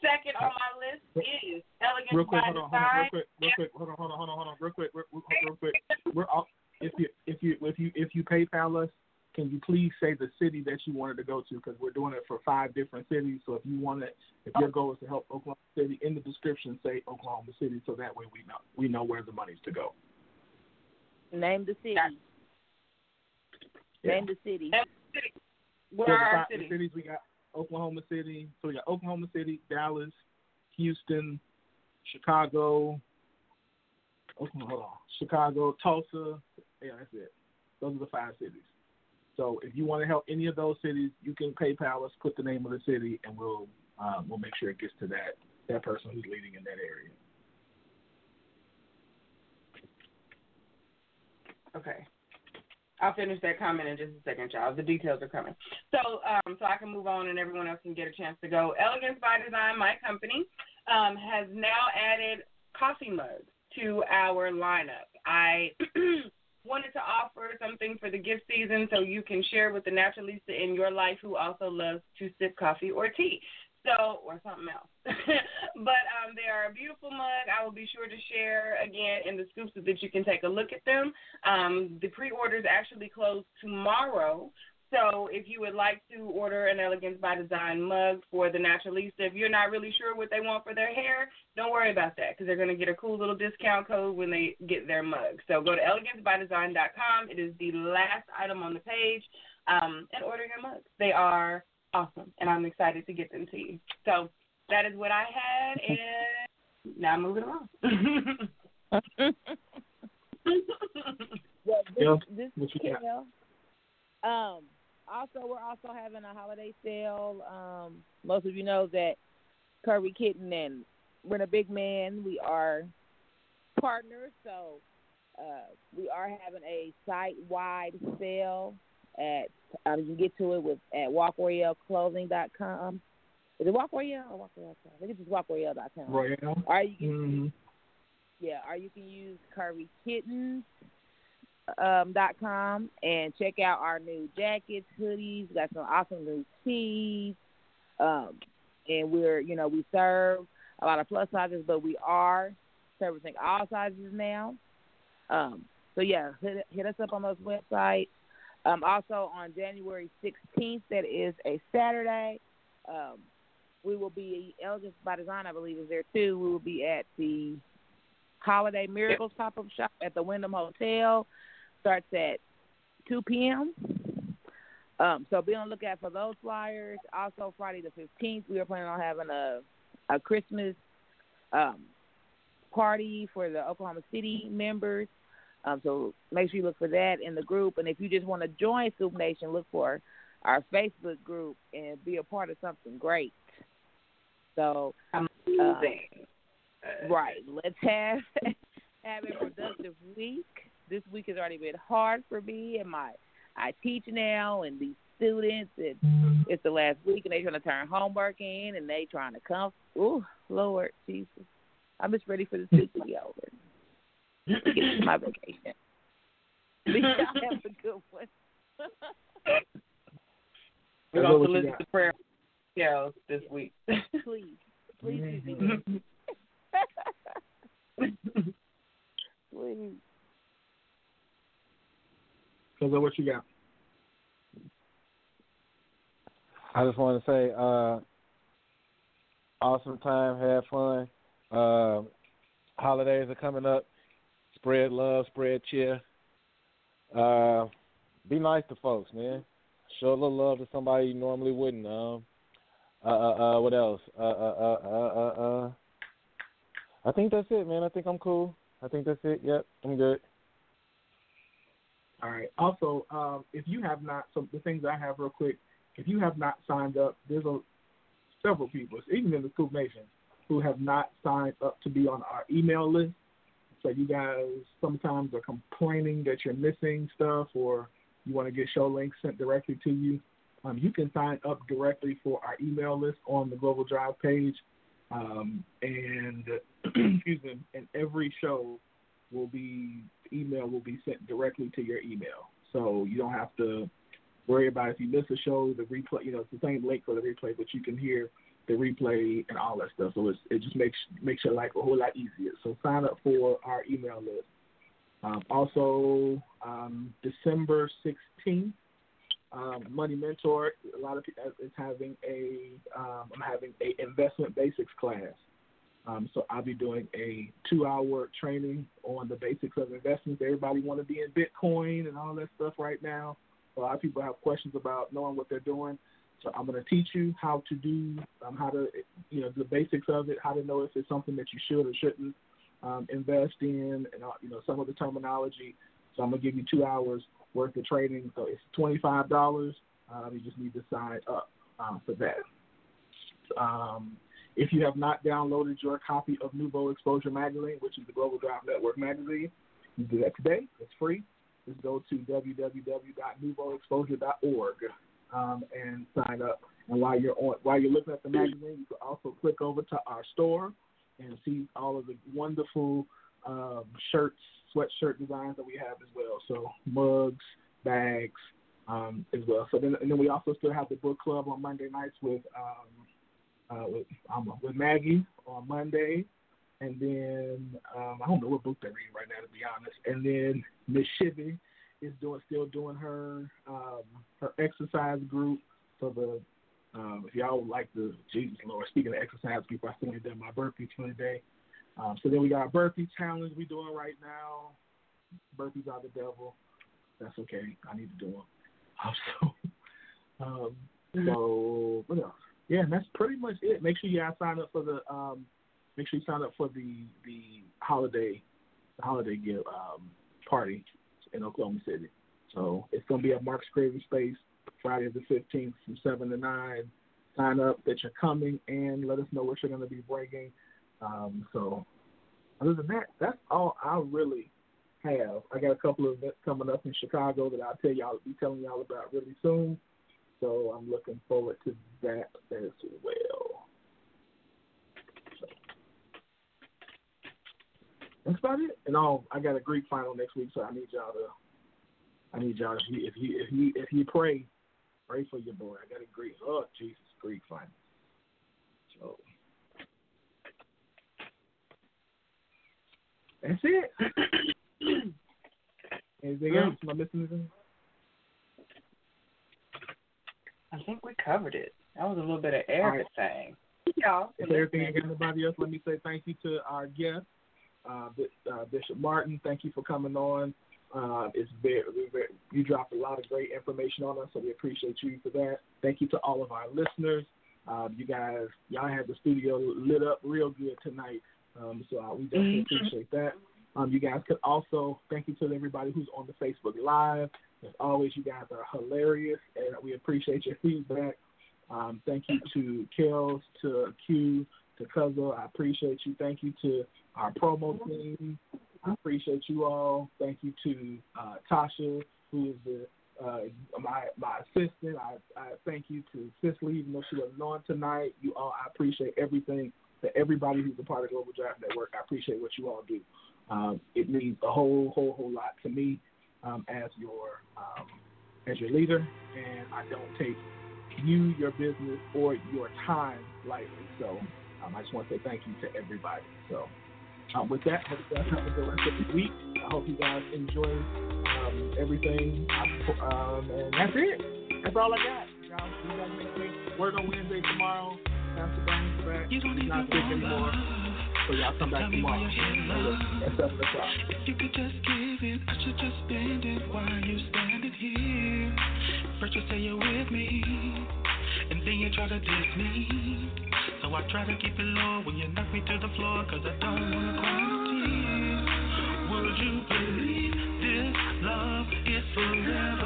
E: Second on my list is Elegance
C: Real quick,
E: by
C: hold on, hold on, real
E: Design.
C: quick, real quick, hold on, hold on, hold on, hold on, real quick, real, real, real quick. We're all, if you if you if you if you PayPal us, can you please say the city that you wanted to go to? Because we're doing it for five different cities. So if you want to, if your goal is to help Oklahoma City, in the description say Oklahoma City, so that way we know we know where the money's to go.
D: Name the city.
C: Yeah.
D: Name the city.
E: Where
C: So
E: are our
C: five- the
E: cities?
C: cities we got Oklahoma City. So we got Oklahoma City, Dallas, Houston, Chicago. Oklahoma, hold on, Chicago, Tulsa. Yeah, that's it. Those are the five cities. So if you want to help any of those cities, you can PayPal us, put the name of the city, and we'll um, we'll make sure it gets to that that person who's leading in that area.
E: Okay. I'll finish that comment in just a second, y'all. The details are coming. So, um, so I can move on and everyone else can get a chance to go. Elegance by Design, my company, um, has now added coffee mugs to our lineup. I wanted to offer something for the gift season so you can share with the naturalista in your life who also loves to sip coffee or tea. So, or something else. but um, they are a beautiful mug. I will be sure to share again in the scoop so that you can take a look at them. Um, the pre-orders actually close tomorrow. So if you would like to order an Elegance by Design mug for the Naturalista, if you're not really sure what they want for their hair, don't worry about that because they're going to get a cool little discount code when they get their mug. So go to elegancebydesign.com. It is the last item on the page um, and order your mugs. They are awesome, and I'm excited to get them to you. So that is what I had, and now I'm moving along.
D: Well, this,
C: Yeah,
D: this
C: what you
D: um, also we're also having a holiday sale. Um, most of you know that Curvy Kitten and Rent a Big Man, we are partners, so uh, we are having a site-wide sale at. Um, you can get to it with at walkroyalclothing.com. Is it Walk Royale or Walk Royale? I think it's just walkroyale.com.
C: Royale.
D: Or you can
C: Mm-hmm.
D: yeah, or you can use Curvy Kittens um, dot com and check out our new jackets, hoodies. We got some awesome new tees. Um, and we're you know we serve a lot of plus sizes, but we are servicing all sizes now. Um, so yeah, hit, hit us up on those websites. Um, also on January 16th, that is a Saturday. Um, we will be Elegance by Design, I believe, is there too. We will be at the Holiday Miracles pop up shop at the Wyndham Hotel. Starts at 2 p.m. Um, so be on the lookout for those flyers. Also, Friday the 15th, we are planning on having a a Christmas um, party for the Oklahoma City members. Um, so make sure you look for that in the group. And if you just want to join Scoop Nation, look for our Facebook group and be a part of something great. So, uh, right, let's have have a productive week. This week has already been hard for me, and my I teach now, and these students, and it's the last week, and they trying to turn homework in, and they trying to come. Ooh, Lord Jesus, I'm just ready for this week to be over. Get to my vacation. But y'all have a good one.
E: We're
C: That's
E: going
C: what
E: to
C: you
E: listen to prayer details this week.
D: please, please, do please.
C: So what you got?
F: I just want to say, uh, awesome time, have fun. Uh, holidays are coming up. Spread love, spread cheer. Uh, be nice to folks, man. Show a little love to somebody you normally wouldn't. Um, uh, uh, uh, what else? Uh, uh, uh, uh, uh, uh. I think that's it, man. I think I'm cool. I think that's it. Yep, I'm good.
C: All right. Also, um, if you have not, so the things I have real quick, if you have not signed up, there's a several people, even in the Scoop Nation, who have not signed up to be on our email list. So you guys sometimes are complaining that you're missing stuff, or you want to get show links sent directly to you. Um, you can sign up directly for our email list on the Global Drive page, um, and excuse me, and every show will be email will be sent directly to your email. So you don't have to worry about if you miss a show, the replay. You know, it's the same link for the replay, but you can hear the replay and all that stuff. So it just makes makes your life a whole lot easier. So sign up for our email list. Um, also, um, December sixteenth, um, Money Mentor. A lot of people is having a um, I'm having a investment basics class. Um, so I'll be doing a two-hour training on the basics of investments. Everybody want to be in Bitcoin and all that stuff right now. A lot of people have questions about knowing what they're doing. So I'm going to teach you how to do, um, how to, you know, the basics of it, how to know if it's something that you should or shouldn't um, invest in, and uh, you know some of the terminology. So I'm going to give you two hours worth of training. So it's twenty five dollars. Um, you just need to sign up um, for that. Um, if you have not downloaded your copy of Nouveau Exposure Magazine, which is the Global Drive Network magazine, you do that today. It's free. Just go to www.nouveauexposure.org um, and sign up. And while you're on, while you're looking at the magazine, you can also click over to our store and see all of the wonderful um, shirts, sweatshirt designs that we have as well. So mugs, bags, um, as well. So then, and then we also still have the book club on Monday nights with um, uh, with um, with Maggie on Monday, and then um, I don't know what book they're reading right now to be honest. And then Miss Shivy is doing still doing her um, her exercise group. So the um, if y'all would like the Jesus Lord, speaking of exercise group, I still done my burpee for the day. Um, so then we got a burpee challenge we doing right now. Burpees are the devil. That's okay. I need to do them. Also, um, so what else? Yeah, and that's pretty much it. Make sure you guys sign up for the um, make sure you sign up for the the holiday the holiday gift um, party in Oklahoma City. So it's gonna be at Mark's Craving Space Friday the fifteenth from seven to nine. Sign up that you're coming and let us know what you're gonna be bringing. Um, so other than that, that's all I really have. I got a couple of events coming up in Chicago that I'll tell y'all be telling y'all about really soon. So I'm looking forward to that as well. So, that's about it. And all I got a Greek final next week, so I need y'all to I need y'all if you if you if you if you pray, pray for your boy. I got a Greek oh Jesus, Greek final. So that's it. Anything mm. else? Am I missing anything?
E: I think we covered it. That was a little bit of everything. Y'all.
C: If everything ain't got nobody else, let me say thank you to our guest, uh, uh, Bishop Martin. Thank you for coming on. Uh, it's very, very, you dropped a lot of great information on us, so we appreciate you for that. Thank you to all of our listeners. Um, you guys, y'all had the studio lit up real good tonight, um, so uh, we definitely
E: Mhm.
C: appreciate that. Um, you guys could also thank you to everybody who's on the Facebook Live. As always, you guys are hilarious, and we appreciate your feedback. Um, thank you to Kellz, to Q, to Cuzzo. I appreciate you. Thank you to our promo team. I appreciate you all. Thank you to uh, Tasha, who is the uh, my my assistant. I, I thank you to Cicely, even though she wasn't on tonight. You all, I appreciate everything that everybody who's a part of Global Drive Network. I appreciate what you all do. Um, it means a whole, whole, whole lot to me um, as your um, as your leader, and I don't take you, your business, or your time lightly. So um, I just want to say thank you to everybody. So um, with that, hope you guys have a good rest of the week. I hope you guys enjoy um, everything, um, and that's it. That's all I got. Y'all see you guys next week. Word on Wednesday tomorrow. Pastor Banks back. He's not sick anymore. So y'all come back tomorrow. At 7. If
G: you could just give it, I should just spend it while you standing here. First you say you're with me, and then you try to diss me. So I try to keep it low when you knock me to the floor, cause I don't wanna cry no tears.
I: Would you believe this love is forever?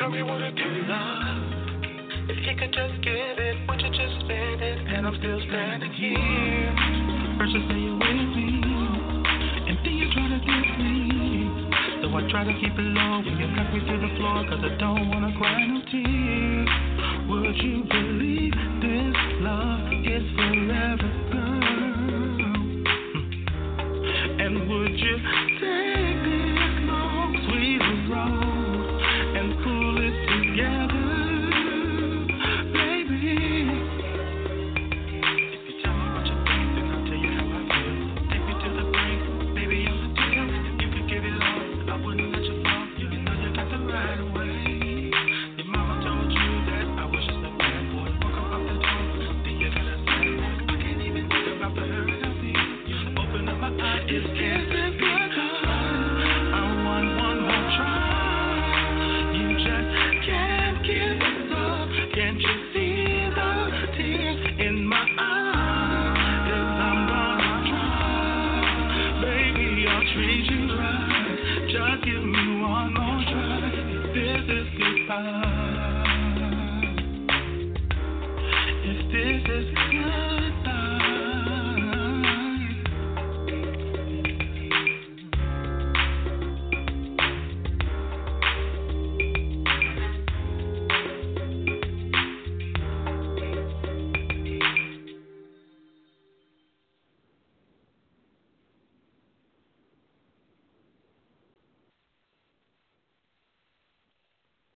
I: Tell me what to do now. If you could just give it, would you just spend it? And I'm still standing here. First you say you're with me, and then you try to get me. So I try to keep it low when you cut me to the floor, cause I don't wanna cry no tears. Would you believe this love is forever?